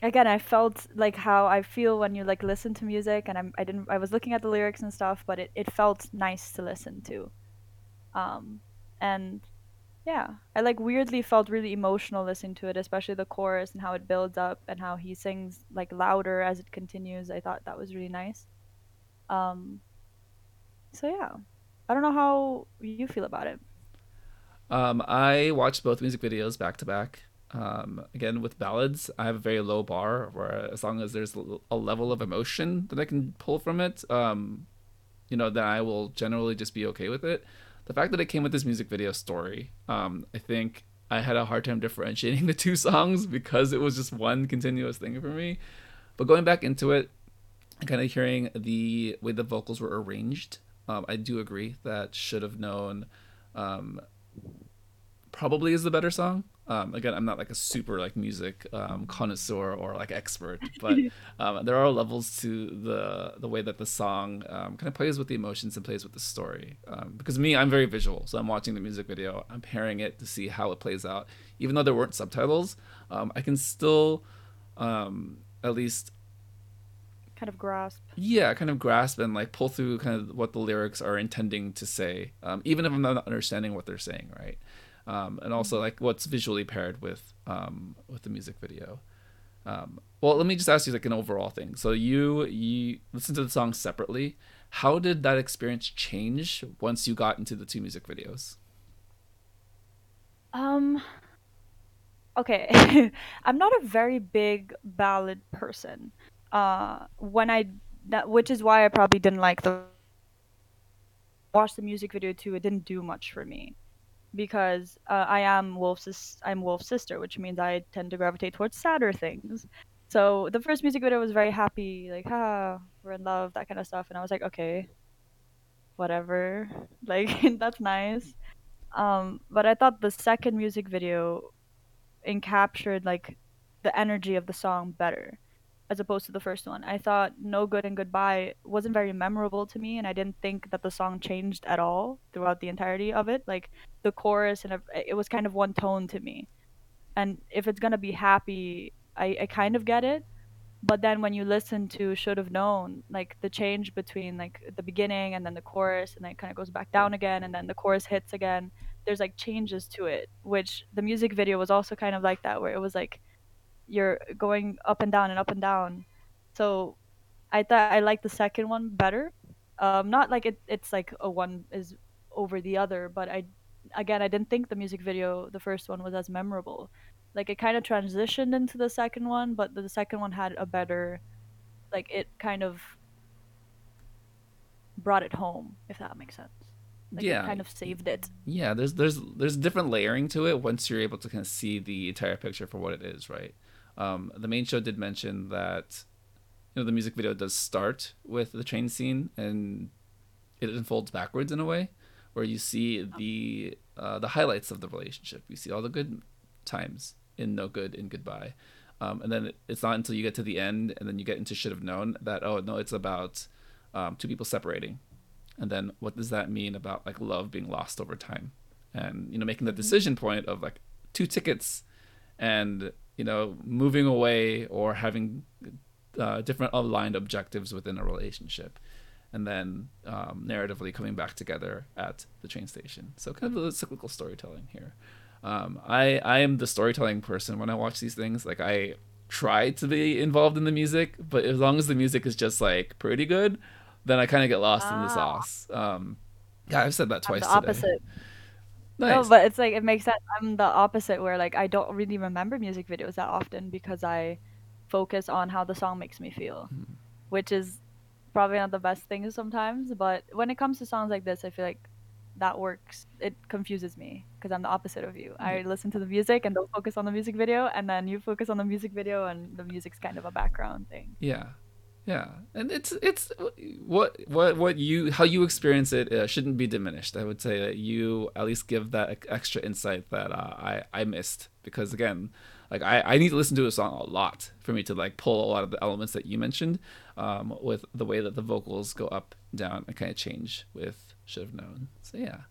Again, I felt like how I feel when you like listen to music, and I'm I didn't I was looking at the lyrics and stuff, but it, it felt nice to listen to. Um, and yeah, I like weirdly felt really emotional listening to it, especially the chorus and how it builds up and how he sings like louder as it continues. I thought that was really nice. Um, so yeah, I don't know how you feel about it. Um, I watched both music videos back to back. Um, again, with ballads, I have a very low bar where as long as there's a level of emotion that I can pull from it, um, you know, then I will generally just be okay with it. The fact that it came with this music video story, um, I think I had a hard time differentiating the two songs because it was just one continuous thing for me. But going back into it, and kind of hearing the way the vocals were arranged, um, I do agree that should have known um, probably is the better song. Um, again, I'm not like a super like music um, connoisseur or like expert, but um, there are levels to the the way that the song um, kind of plays with the emotions and plays with the story. Um, because me, I'm very visual, so I'm watching the music video, I'm pairing it to see how it plays out. Even though there weren't subtitles, um, I can still at least kind of grasp. Yeah, kind of grasp and like pull through kind of what the lyrics are intending to say, even if I'm not understanding what they're saying, right? Um, and also like what's visually paired with um, with the music video. Um, well, let me just ask you like an overall thing. So you you listen to the song separately. How did that experience change once you got into the two music videos? Um. Okay, I'm not a very big ballad person. Uh, when I that which is why I probably didn't like the watch the music video too. It didn't do much for me because uh, I am Wolf's I'm Wolf's sister, which means I tend to gravitate towards sadder things. So the first music video was very happy, like ah, we're in love, that kind of stuff, and I was like, okay, whatever, like that's nice. Um, but I thought the second music video encaptured like the energy of the song better as opposed to the first one. I thought No Good and Goodbye wasn't very memorable to me, and I didn't think that the song changed at all throughout the entirety of it. Like the chorus, and it was kind of one tone to me. And if it's gonna be happy, I, I kind of get it. But then when you listen to Should Have Known, like the change between like the beginning and then the chorus, and then it kind of goes back down again, and then the chorus hits again. There's like changes to it, which the music video was also kind of like that, where it was like you're going up and down and up and down. So I thought I liked the second one better. Um, not like it, it's like a one is over the other, but I again I didn't think the music video the first one was as memorable. Like it kind of transitioned into the second one, but the second one had a better like it kind of brought it home, if that makes sense. Like yeah, kind of saved it. Yeah, there's there's there's different layering to it once you're able to kind of see the entire picture for what it is, right? Um, the main show did mention that you know the music video does start with the train scene and it unfolds backwards in a way where you see the uh, the highlights of the relationship. You see all the good times in No Good and Goodbye. Um, and then it's not until you get to the end and then you get into should have known that oh no it's about um, two people separating and then what does that mean about like love being lost over time and you know making the mm-hmm. decision point of like two tickets and you know, moving away or having uh, different aligned objectives within a relationship, and then um, narratively coming back together at the train station. So kind of a cyclical storytelling here. Um, I I am the storytelling person when I watch these things. Like I try to be involved in the music, but as long as the music is just like pretty good, then I kind of get lost in the Ah. sauce. Um, yeah, I've said that I'm twice the today. opposite. No, but it's like it makes sense. I'm the opposite where like I don't really remember music videos that often because I focus on how the song makes me feel, Hmm. which is probably not the best thing sometimes, but when it comes to songs like this, I feel like that works. It confuses me because I'm the opposite of you. I listen to the music and don't focus on the music video, and then you focus on the music video and the music's kind of a background thing. Yeah, yeah, and it's it's what what what you how you experience it uh, shouldn't be diminished. I would say that you at least give that extra insight that uh, I I missed because again, like I I need to listen to a song a lot for me to like pull a lot of the elements that you mentioned, um, with the way that the vocals go up down and kind of change with should have known. So yeah.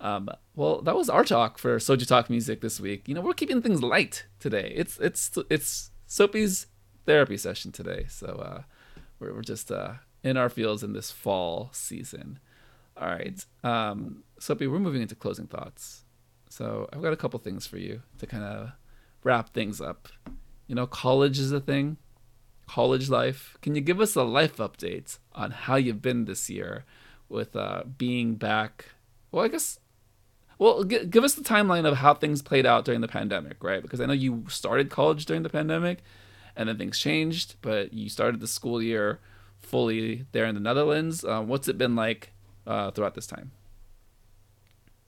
Um, well, that was our talk for Soju Talk Music this week. You know, we're keeping things light today. It's it's it's Soapy's therapy session today, so uh, we're we're just uh, in our fields in this fall season. All right, um, Soapy, we're moving into closing thoughts. So I've got a couple things for you to kind of wrap things up. You know, college is a thing. College life. Can you give us a life update on how you've been this year with uh, being back? Well, I guess well, g- give us the timeline of how things played out during the pandemic, right? Because I know you started college during the pandemic, and then things changed, but you started the school year fully there in the Netherlands. Um, what's it been like uh, throughout this time?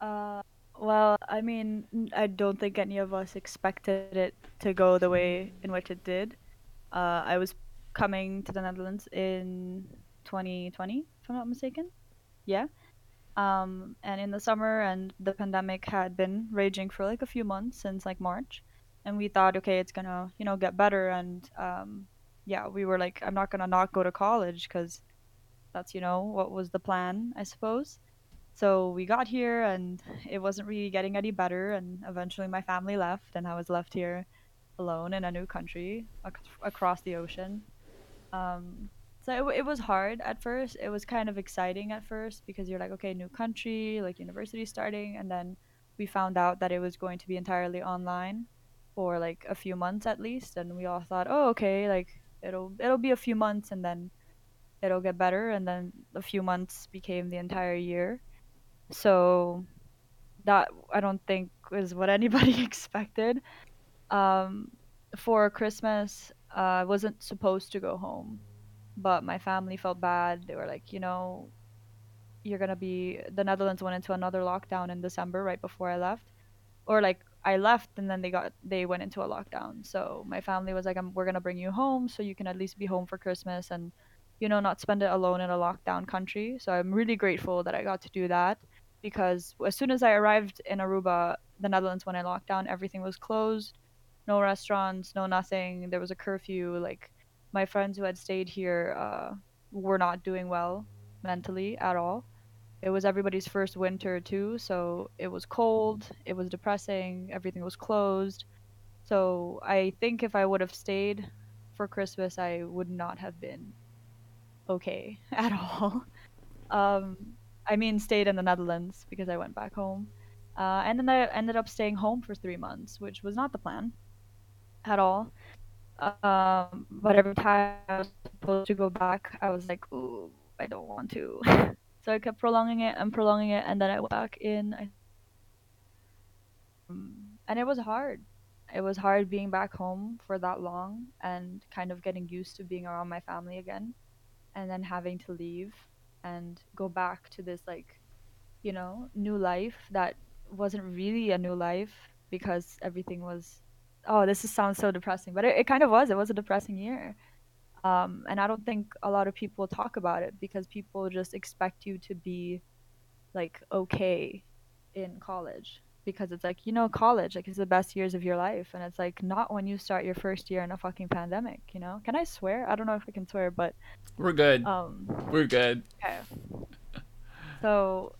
Uh, well, I mean, I don't think any of us expected it to go the way in which it did. Uh, I was coming to the Netherlands in 2020, if I'm not mistaken. Yeah. Um, and in the summer, and the pandemic had been raging for like a few months since like March, and we thought, okay, it's gonna, you know, get better. And um, yeah, we were like, I'm not gonna not go to college because that's, you know, what was the plan, I suppose. So we got here and it wasn't really getting any better. And eventually my family left and I was left here alone in a new country ac- across the ocean. Um, so it, it was hard at first. It was kind of exciting at first because you're like, okay, new country, like university starting. And then we found out that it was going to be entirely online for like a few months at least. And we all thought, oh, okay, like it'll it'll be a few months and then it'll get better. And then a few months became the entire year so that I don't think was what anybody expected. Um, for Christmas, uh, I wasn't supposed to go home, but my family felt bad. They were like, you know, you're gonna be the Netherlands went into another lockdown in December right before I left, or like I left and then they got they went into a lockdown. So my family was like, we're gonna bring you home so you can at least be home for Christmas and you know not spend it alone in a lockdown country. So I'm really grateful that I got to do that because as soon as I arrived in Aruba, the Netherlands went I lockdown. everything was closed. No restaurants, no nothing. There was a curfew. Like my friends who had stayed here uh, were not doing well mentally at all it was everybody's first winter too, so it was cold, it was depressing, everything was closed. So I think if I would have stayed for Christmas, I would not have been okay at all. Um, I mean, stayed in the Netherlands because I went back home. Uh, and then I ended up staying home for three months, which was not the plan at all. Um, but every time I was supposed to go back, I was like, ooh, I don't want to. So I kept prolonging it and prolonging it, and then I went back in. I- um, And it was hard. It was hard being back home for that long and kind of getting used to being around my family again, and then having to leave and go back to this like, you know, new life that wasn't really a new life because everything was. Oh, this is, sounds so depressing, but it, it kind of was. It was a depressing year um, and I don't think a lot of people talk about it because people just expect you to be like okay in college because it's like you know college like it's the best years of your life and it's like not when you start your first year in a fucking pandemic you know can i swear i don't know if i can swear but We're good. um We're good. okay so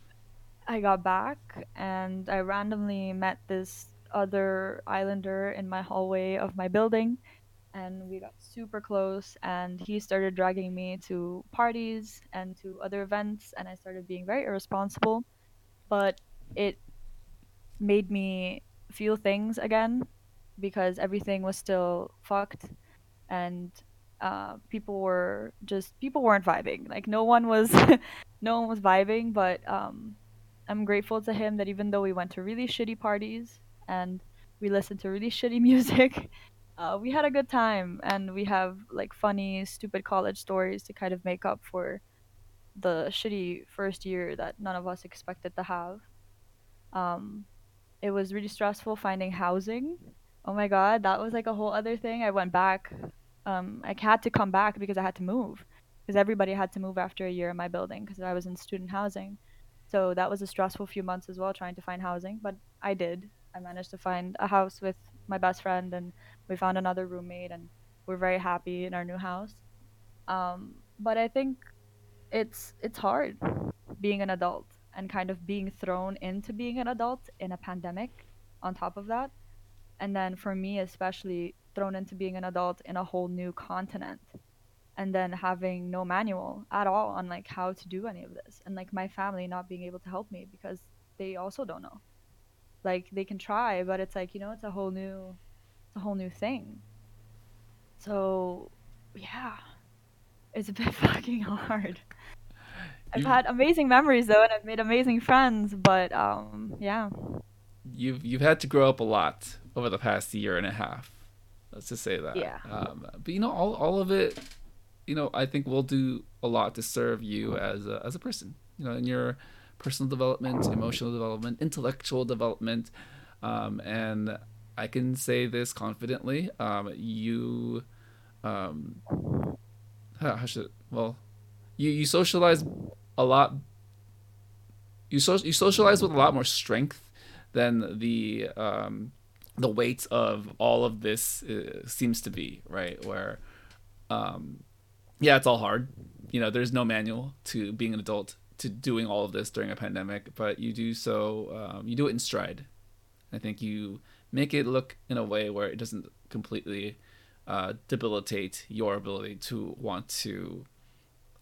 i got back and i randomly met this other islander in my hallway of my building and we got super close and he started dragging me to parties and to other events and i started being very irresponsible but it made me feel things again because everything was still fucked and uh, people were just people weren't vibing. Like no one was no one was vibing, but um, I'm grateful to him that even though we went to really shitty parties and we listened to really shitty music, uh, we had a good time and we have like funny, stupid college stories to kind of make up for the shitty first year that none of us expected to have. Um, it was really stressful finding housing. Oh my god, that was like a whole other thing. I went back. Um, I had to come back because I had to move because everybody had to move after a year in my building because I was in student housing. So that was a stressful few months as well trying to find housing, but I did. I managed to find a house with my best friend and we found another roommate and we're very happy in our new house. Um, but I think it's it's hard being an adult and kind of being thrown into being an adult in a pandemic on top of that. And then for me especially thrown into being an adult in a whole new continent and then having no manual at all on like how to do any of this and like my family not being able to help me because they also don't know like they can try but it's like you know it's a whole new it's a whole new thing so yeah it's a bit fucking hard i've You- had amazing memories though and i've made amazing friends but um yeah You've you've had to grow up a lot over the past year and a half. Let's just say that. Yeah. Um, but you know, all all of it, you know, I think will do a lot to serve you as a, as a person. You know, in your personal development, emotional development, intellectual development, um, and I can say this confidently. Um, you, um, how, should well, you you socialize a lot. You so, you socialize with a lot more strength than the um, the weight of all of this uh, seems to be, right? Where, um, yeah, it's all hard. You know, there's no manual to being an adult to doing all of this during a pandemic, but you do so. Um, you do it in stride. I think you make it look in a way where it doesn't completely uh, debilitate your ability to want to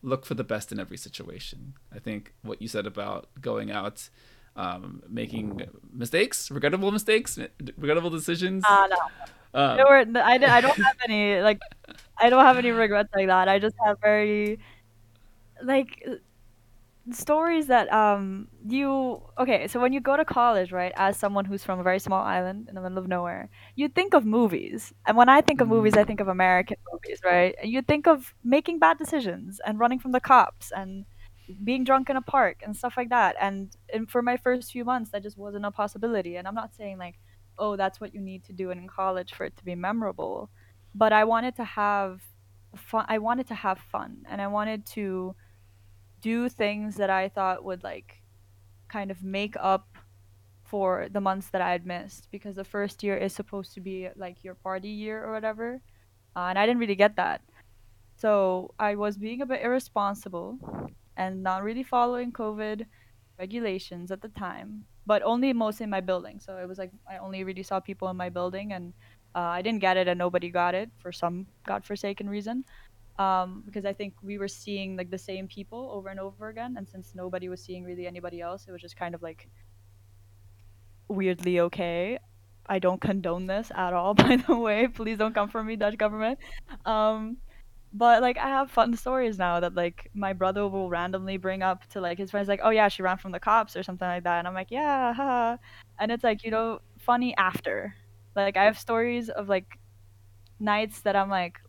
look for the best in every situation. I think what you said about going out um, making mistakes, regrettable mistakes, regrettable decisions. uh, no Um, There were, I, I don't have any like I don't have any regrets like that. I just have very like stories that um you okay so when you go to college right as someone who's from a very small island in the middle of nowhere you think of movies. And when i think of movies i think of american movies right? And you think of making bad decisions and running from the cops and being drunk in a park and stuff like that. And, and for my first few months that just wasn't a possibility. And i'm not saying like oh that's what you need to do in college for it to be memorable. But i wanted to have fun i wanted to have fun. And i wanted to do things that I thought would like kind of make up for the months that I had missed because the first year is supposed to be like your party year or whatever. Uh, and I didn't really get that. So I was being a bit irresponsible and not really following COVID regulations at the time, but only mostly in my building. So it was like I only really saw people in my building and uh, I didn't get it and nobody got it for some godforsaken reason um, because I think we were seeing like the same people over and over again, and since nobody was seeing really anybody else, it was just kind of like weirdly okay. I don't condone this at all, by the way. Please don't come for me, Dutch government. Um, but like I have fun stories now that like my brother will randomly bring up to like his friends, like, oh yeah, she ran from the cops or something like that, and I'm like, yeah, haha. and it's like you know funny after. Like I have stories of like nights that I'm like,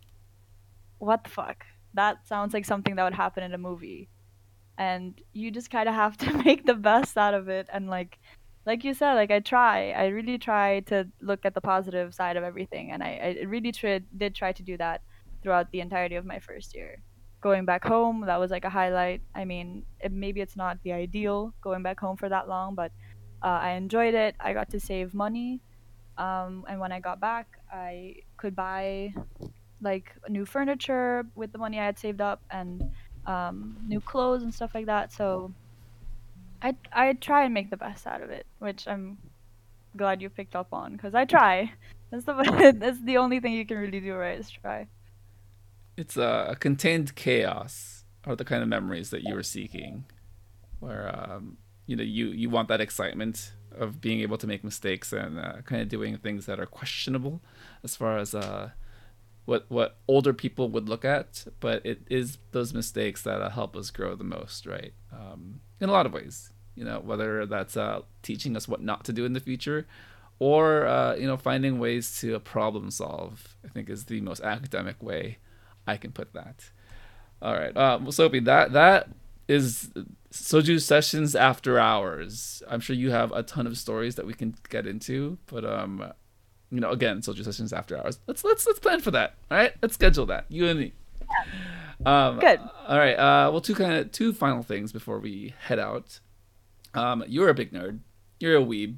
what the fuck? That sounds like something that would happen in a movie. And you just kind of have to make the best out of it and like like you said, like I try. I really try to look at the positive side of everything and I, I really did try to do that throughout the entirety of my first year. Going back home, that was like a highlight. I mean, it, maybe it's not the ideal going back home for that long, but uh, I enjoyed it. I got to save money. Um, and when I got back, I could buy like new furniture with the money I had saved up and um, new clothes and stuff like that. So I I try and make the best out of it, which I'm glad you picked up on because I try. That's the that's the only thing you can really do right is try. it's a, a contained chaos are the kind of memories that you were seeking, where um, you know you you want that excitement of being able to make mistakes and uh, kind of doing things that are questionable as far as uh, what what older people would look at. But it is those mistakes that uh, help us grow the most, right? Um, in a lot of ways, you know, whether that's uh, teaching us what not to do in the future, or uh, you know, finding ways to problem solve. I think is the most academic way I can put that. All right, uh, well, Soapy, that that is soju sessions after hours. I'm sure you have a ton of stories that we can get into, but um, you know, again, social sessions after hours. Let's let's let's plan for that. All right, let's schedule that. You and me. Um, Good. All right. Uh, well, two kind of two final things before we head out. Um, you're a big nerd. You're a weeb.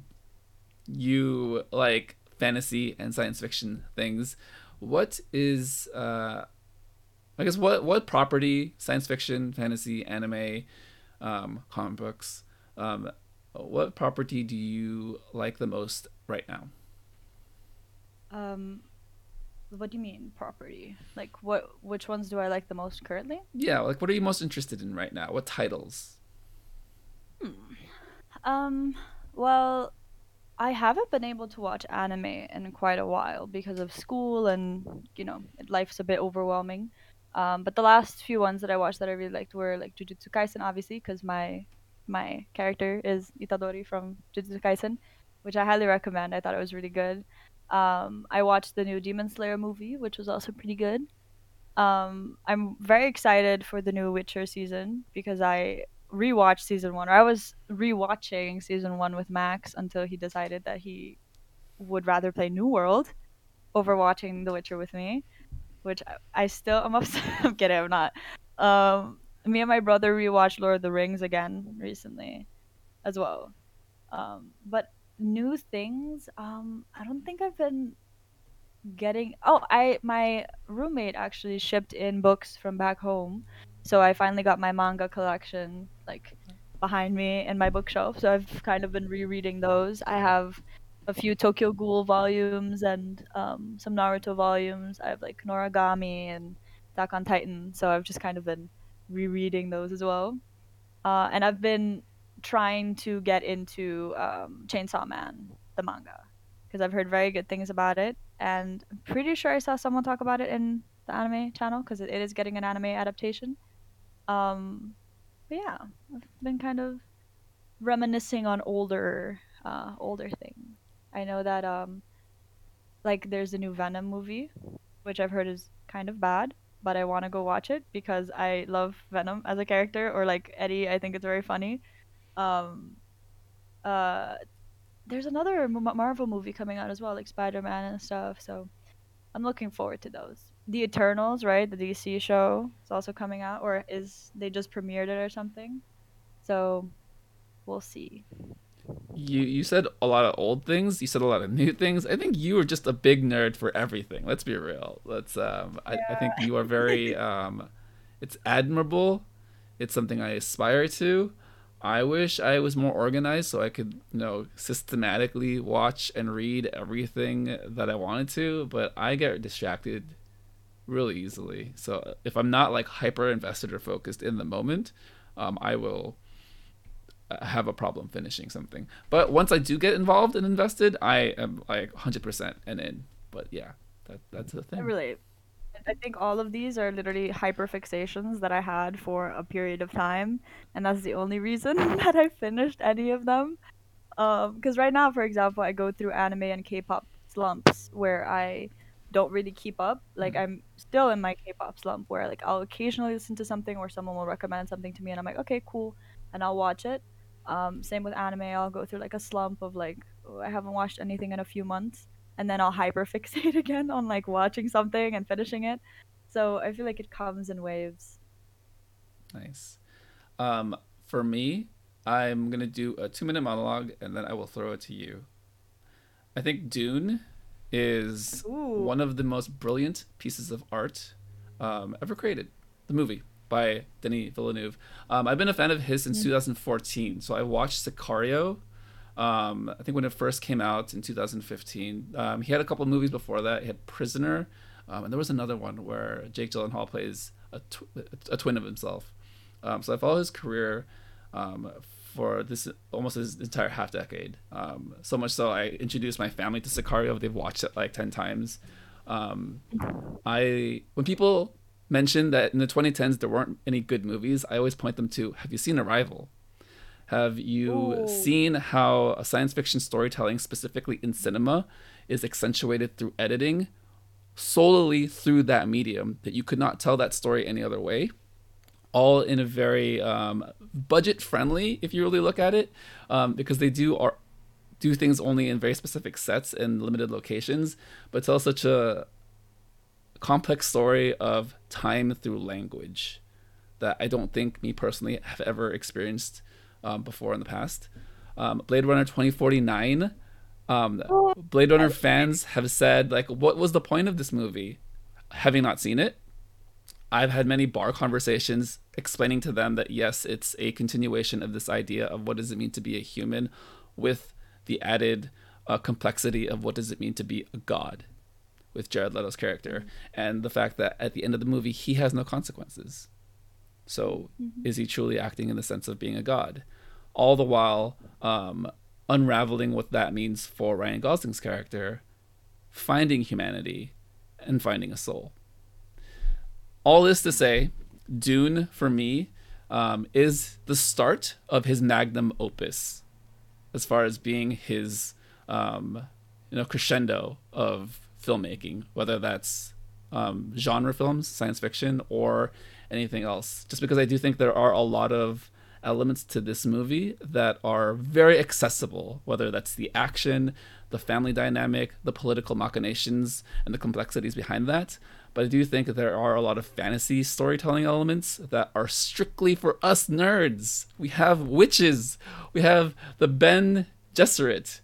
You like fantasy and science fiction things. What is uh, I guess what what property, science fiction, fantasy, anime, um, comic books, um, what property do you like the most right now? Um, what do you mean property? Like what? Which ones do I like the most currently? Yeah, like what are you most interested in right now? What titles? Hmm. Um, well, I haven't been able to watch anime in quite a while because of school and you know life's a bit overwhelming. Um, but the last few ones that I watched that I really liked were like Jujutsu Kaisen, obviously, because my my character is Itadori from Jujutsu Kaisen, which I highly recommend. I thought it was really good. Um, I watched the new Demon Slayer movie, which was also pretty good. Um, I'm very excited for the new Witcher season because I rewatched season one. Or I was rewatching season one with Max until he decided that he would rather play New World over watching The Witcher with me, which I, I still I'm upset. I'm kidding. I'm not. Um, me and my brother rewatched Lord of the Rings again recently, as well. Um, but new things, um, I don't think I've been getting. Oh, I my roommate actually shipped in books from back home, so I finally got my manga collection like behind me in my bookshelf. So I've kind of been rereading those. I have a few Tokyo Ghoul volumes and um, some Naruto volumes. I have like Noragami and Attack on Titan. So I've just kind of been rereading those as well. Uh, and I've been trying to get into um, Chainsaw Man, the manga, because I've heard very good things about it. And I'm pretty sure I saw someone talk about it in the anime channel because it, is getting an anime adaptation. Um, but yeah, I've been kind of reminiscing on older, uh, older things. I know that um, like there's a new Venom movie, which I've heard is kind of bad, but I want to go watch it because I love Venom as a character, or like Eddie. I think it's very funny. Um, uh, there's another Marvel movie coming out as well, like Spider Man and stuff. So I'm looking forward to those. The Eternals, right? The DC show is also coming out, or is they just premiered it or something? So we'll see. You you said a lot of old things. You said a lot of new things. I think you are just a big nerd for everything. Let's be real. Let's um. I, I think you are very um. It's admirable. It's something I aspire to. I wish I was more organized so I could, you know, systematically watch and read everything that I wanted to, but I get distracted really easily. So if I'm not like hyper invested or focused in the moment, um, I will uh, have a problem finishing something. But once I do get involved and invested, I am like 100% and in. But yeah, that that's the thing. I relate. I think all of these are literally hyperfixations that I had for a period of time, and that's the only reason that I finished any of them. Um, because right now, for example, I go through anime and K-pop slumps where I don't really keep up. Like Mm. I'm still in my K-pop slump where like I'll occasionally listen to something or someone will recommend something to me, and I'm like, okay, cool, and I'll watch it. Um, same with anime. I'll go through like a slump of like oh, I haven't watched anything in a few months and then I'll hyperfixate again on like watching something and finishing it. So I feel like it comes in waves. Nice. Um, for me, I'm gonna do a two minute monologue and then I will throw it to you. I think Dune is Ooh. one of the most brilliant pieces of art um, ever created. The movie by Denis Villeneuve. Um, I've been a fan of his since 2014. So I watched Sicario. Um, I think when it first came out in 2015. Um, he had a couple of movies before that. He had Prisoner, um, and there was another one where Jake Gyllenhaal plays a, tw- a twin of himself. Um, so I follow his career um, for this almost this entire half decade. Um, so much so, I introduced my family to Sicario. They've watched it like ten times. I when people mention that in the 2010s there weren't any good movies, I always point them to Have you seen Arrival? Have you Ooh. seen how science fiction storytelling, specifically in cinema, is accentuated through editing solely through that medium? That you could not tell that story any other way. All in a very um, budget friendly, if you really look at it, um, because they do are do things only in very specific sets and limited locations, but tell such a complex story of time through language that I don't think me personally have ever experienced um, before in the past. Um, Blade Runner 2049. Um, Blade Runner fans have said, like, what was the point of this movie? Having not seen it, I've had many bar conversations explaining to them that yes, it's a continuation of this idea of what does it mean to be a human with the added uh, complexity of what does it mean to be a god with Jared Leto's character and the fact that at the end of the movie he has no consequences. So mm-hmm. is he truly acting in the sense of being a god? All the while um, unraveling what that means for Ryan Gosling's character, finding humanity and finding a soul. All this to say, Dune for me um, is the start of his magnum opus, as far as being his um, you know crescendo of filmmaking, whether that's um, genre films, science fiction, or anything else. Just because I do think there are a lot of elements to this movie that are very accessible, whether that's the action, the family dynamic, the political machinations, and the complexities behind that. But I do think that there are a lot of fantasy storytelling elements that are strictly for us nerds. We have witches, we have the Bene Gesserit,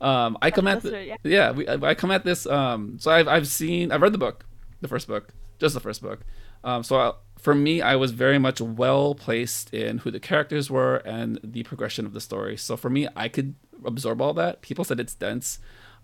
um, I come at yeah, yeah we, I, come at this. Um, so I've I've seen I've read the book, the first book, just the first book. Um, so I, for me, I was very much well placed in who the characters were and the progression of the story. So for me, I could absorb all that. People said it's dense.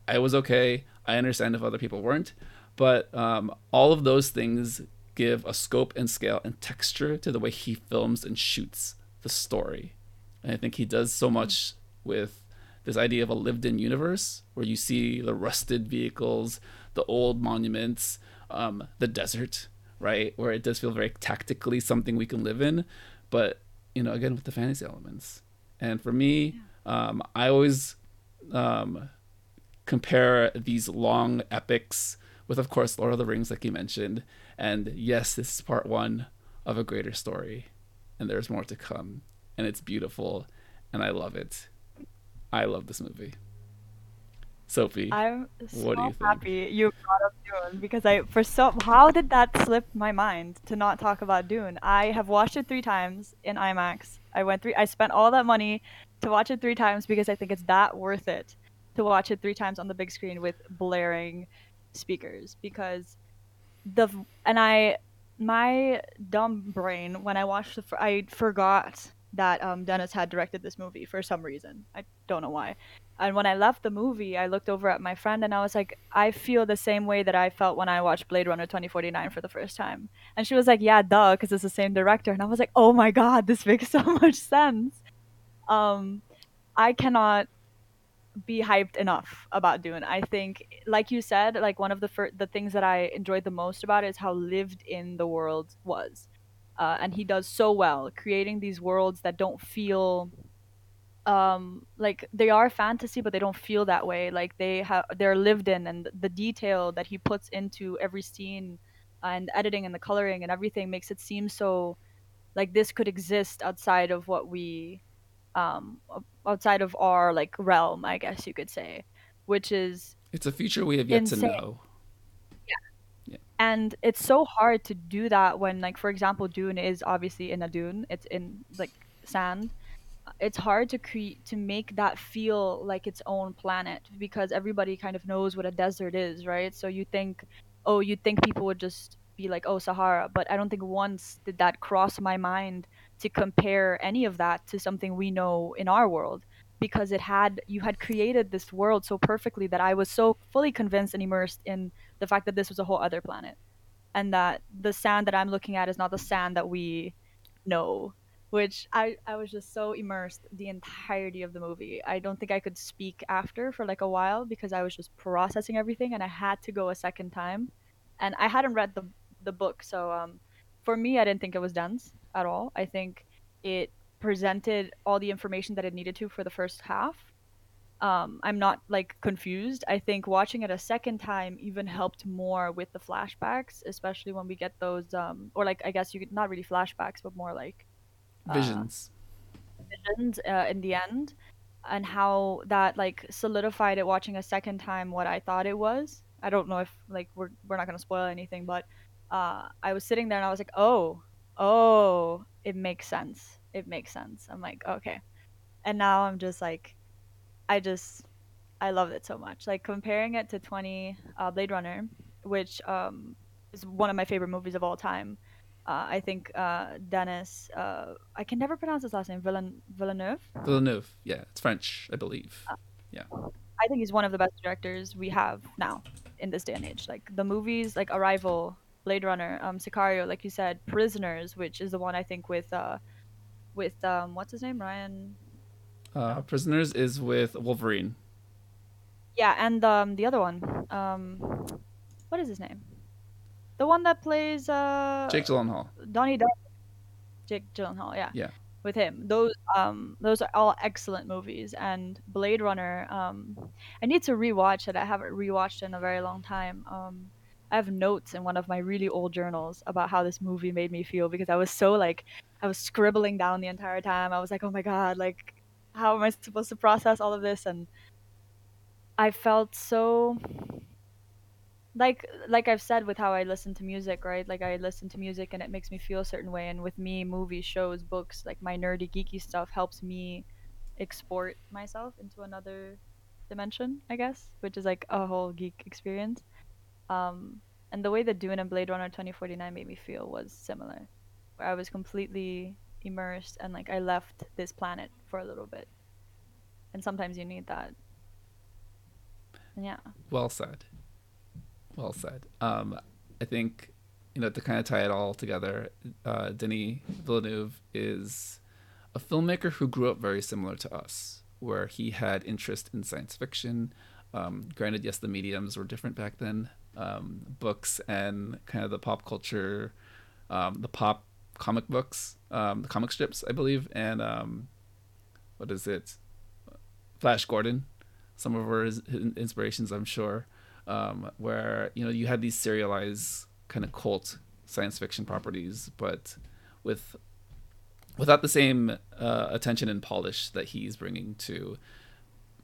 I was okay. I understand if other people weren't, but um, all of those things give a scope and scale and texture to the way he films and shoots the story. And I think he does so much with this idea of a lived in universe where you see the rusted vehicles, the old monuments, um, the desert, right? Where it does feel very tactically something we can live in, but you know, again with the fantasy elements. And for me, um, I always um, compare these long epics with, of course, Lord of the Rings, like you mentioned. And yes, this is part one of a greater story, and there's more to come, and it's beautiful, and I love it. I love this movie. Sophie, I'm so what do you think? happy you brought up Dune because I for so how did that slip my mind to not talk about Dune? I have watched it three times in IMAX. I went three. I spent all that money to watch it three times because I think it's that worth it to watch it three times on the big screen with blaring speakers because the and I my dumb brain when I watched the I forgot that um, Denis had directed this movie for some reason. I don't know why. And when I left the movie, I looked over at my friend and I was like, I feel the same way that I felt when I watched Blade Runner 2049 for the first time. And she was like, Yeah, duh, because it's the same director. And I was like, Oh my God, this makes so much sense. Um, I cannot be hyped enough about Dune. I think, like you said, like one of the fir- the things that I enjoyed the most about it is how lived in the world was uh, and he does so well creating these worlds that don't feel um like they are fantasy but they don't feel that way. Like they have they're lived in and the detail that he puts into every scene and editing and the coloring and everything makes it seem so like this could exist outside of what we um outside of our like realm i guess you could say which is it's a future we have yet insane. to know yeah. and it's so hard to do that when like for example dune is obviously in a dune. It's in like sand it's hard to create to make that feel like its own planet because everybody kind of knows what a desert is right? So you think oh you think people would just be like oh sahara but i don't think once did that cross my mind to compare any of that to something we know in our world because it had you had created this world so perfectly that I was so fully convinced and immersed in the fact that this was a whole other planet and that the sand that I'm looking at is not the sand that we know which I, I was just so immersed the entirety of the movie. I don't think I could speak after for like a while because I was just processing everything and I had to go a second time. And I hadn't read the the book, so um, for me, I didn't think it was dense at all. I think it presented all the information that it needed to for the first half. Um, I'm not like confused. I think watching it a second time even helped more with the flashbacks, especially when we get those, um, or like I guess you could not really flashbacks, but more like visions uh, visions. uh, in the end and how that like solidified it watching a second time what i thought it was. I don't know if like we're, we're not going to spoil anything but uh, i was sitting there and i was like oh oh it makes sense. It makes sense. I'm like okay. And now i'm just like i just i loved it so much. Like comparing it to 20 uh, blade runner which um, is one of my favorite movies of all time uh, I think uh, Denis. Uh, I can never pronounce his last name. Villen- Villeneuve. Villeneuve. Yeah, it's French, I believe. Uh, yeah. I think he's one of the best directors we have now in this day and age. Like the movies, like Arrival, Blade Runner, um, Sicario, like you said, Prisoners, which is the one I think with, uh, with um, what's his name, Ryan. Uh, Prisoners is with Wolverine. Yeah, and um, the other one, um, what is his name? The one that plays uh Jake Gyllenhaal. Donnie Darko. Jake Gyllenhaal, yeah. Yeah. With him, those um those are all excellent movies. And Blade Runner, um, I need to rewatch it. I haven't rewatched it in a very long time. Um, I have notes in one of my really old journals about how this movie made me feel because I was so like I was scribbling down the entire time. I was like, oh my god, like how am I supposed to process all of this? And I felt so like like I've said with how I listen to music, right? Like I listen to music and it makes me feel a certain way. And with me, movies, shows, books, like my nerdy, geeky stuff helps me export myself into another dimension, I guess, which is like a whole geek experience. Um, and the way that Dune and Blade Runner 2049 made me feel was similar, where I was completely immersed and like I left this planet for a little bit. And sometimes you need that. Yeah. Well said. Well said. Um, I think you know to kind of tie it all together. Uh, Denis Villeneuve is a filmmaker who grew up very similar to us, where he had interest in science fiction. Um, granted, yes, the mediums were different back then. Um, books and kind of the pop culture, um, the pop comic books, um, the comic strips, I believe, and um, what is it? Flash Gordon, some of our inspirations, I'm sure um, where you know you had these serialized kind of cult science fiction properties, but with without the same uh, attention and polish that he's bringing to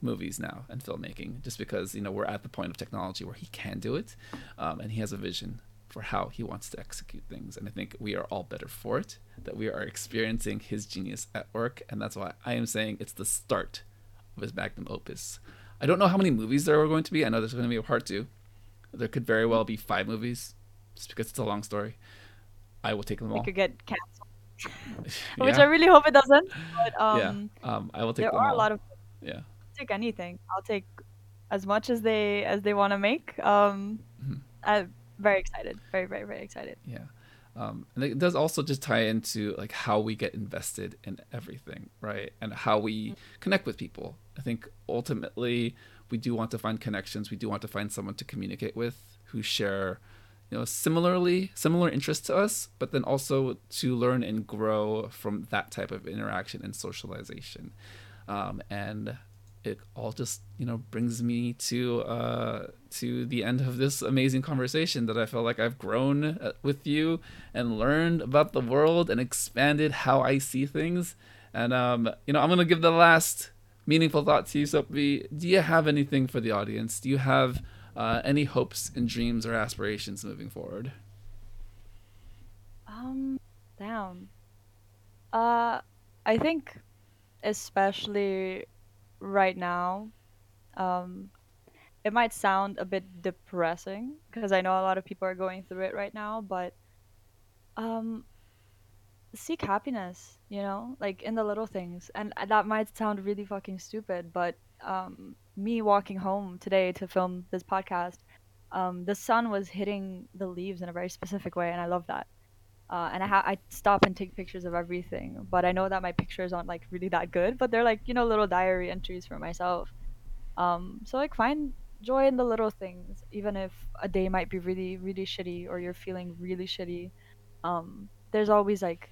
movies now and filmmaking just because you know we're at the point of technology where he can do it um, and he has a vision for how he wants to execute things. And i think we are all better for it that we are experiencing his genius at work. And that's why i am saying it's the start of his magnum opus I don't know how many movies there are going to be. I know there's going to be a part two. There could very well be five movies, just because it's a long story. I will take them all. It could get canceled, yeah. which I really hope it doesn't. But um, yeah, um, I will take. There are all. a lot of. Yeah. I'll take anything. I'll take as much as they as they want to make. Um, mm-hmm. I'm very excited. Very very very excited. Yeah. Um, and it does also just tie into like how we get invested in everything, right? And how we connect with people. I think ultimately we do want to find connections. We do want to find someone to communicate with who share, you know, similarly similar interests to us, but then also to learn and grow from that type of interaction and socialization. Um, and it all just you know brings me to uh, to the end of this amazing conversation that I feel like I've grown uh, with you and learned about the world and expanded how I see things. And um, you know, I'm gonna give the last meaningful thought to you, Sophie. Do you have anything for the audience? Do you have uh, any hopes and dreams or aspirations moving forward? Um, down. Uh, I think, especially right now, um, it might sound a bit depressing because I know a lot of people are going through it right now, but um, seek happiness, you know, like in the little things. And that might sound really fucking stupid, but um, me walking home today to film this podcast, um, the sun was hitting the leaves in a very specific way, and I love that. Uh, and I ha- I stop and take pictures of everything, but I know that my pictures aren't like really that good, but they're like you know little diary entries for myself. Um, so like find joy in the little things, even if a day might be really really shitty or you're feeling really shitty. Um, there's always like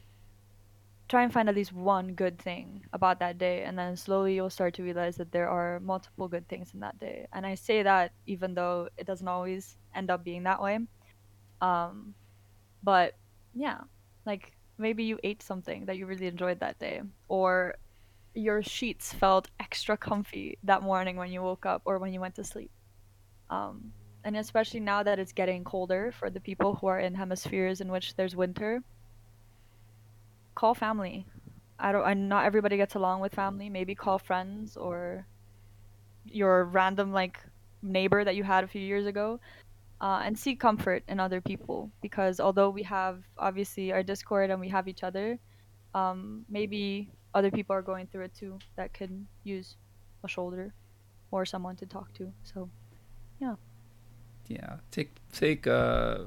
try and find at least one good thing about that day and then slowly you'll start to realize that there are multiple good things in that day and i say that even though it doesn't always end up being that way um but yeah like maybe you ate something that you really enjoyed that day or your sheets felt extra comfy that morning when you woke up or when you went to sleep um and especially now that it's getting colder for the people who are in hemispheres in which there's winter call family. I don't. I not everybody gets along with family. Maybe call friends or your random like neighbor that you had a few years ago, uh, and seek comfort in other people. Because although we have obviously our Discord and we have each other, um, maybe other people are going through it too that can use a shoulder or someone to talk to. So, yeah. Yeah. Take take uh.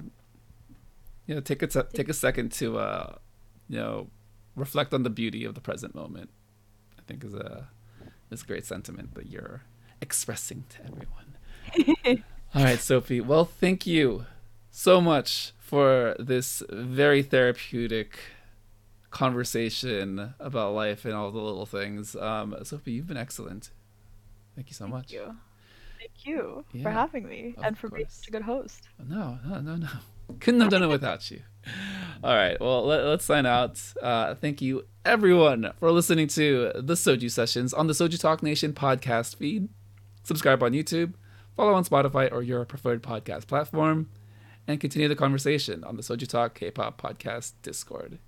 You know, take a t- take a second to uh, you know, reflect on the beauty of the present moment. I think is a is a great sentiment that you're expressing to everyone. All right, Sophie. Well, thank you so much for this very therapeutic conversation about life and all the little things. Um, Sophie, you've been excellent. Thank you so Thank much. you. Thank you Yeah, for having me and for being such a good host. No, no, no, no. Couldn't have done it without you. All right. Well, let, us sign out. Uh, thank you, everyone, for listening to the Soju Sessions on the Soju Talk Nation podcast feed. Subscribe on YouTube, follow on Spotify or your preferred podcast platform, and continue the conversation on the Soju Talk K-pop podcast Discord.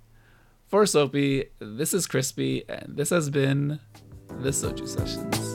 For Soapy, this is Crispy, and this has been the Soju Sessions.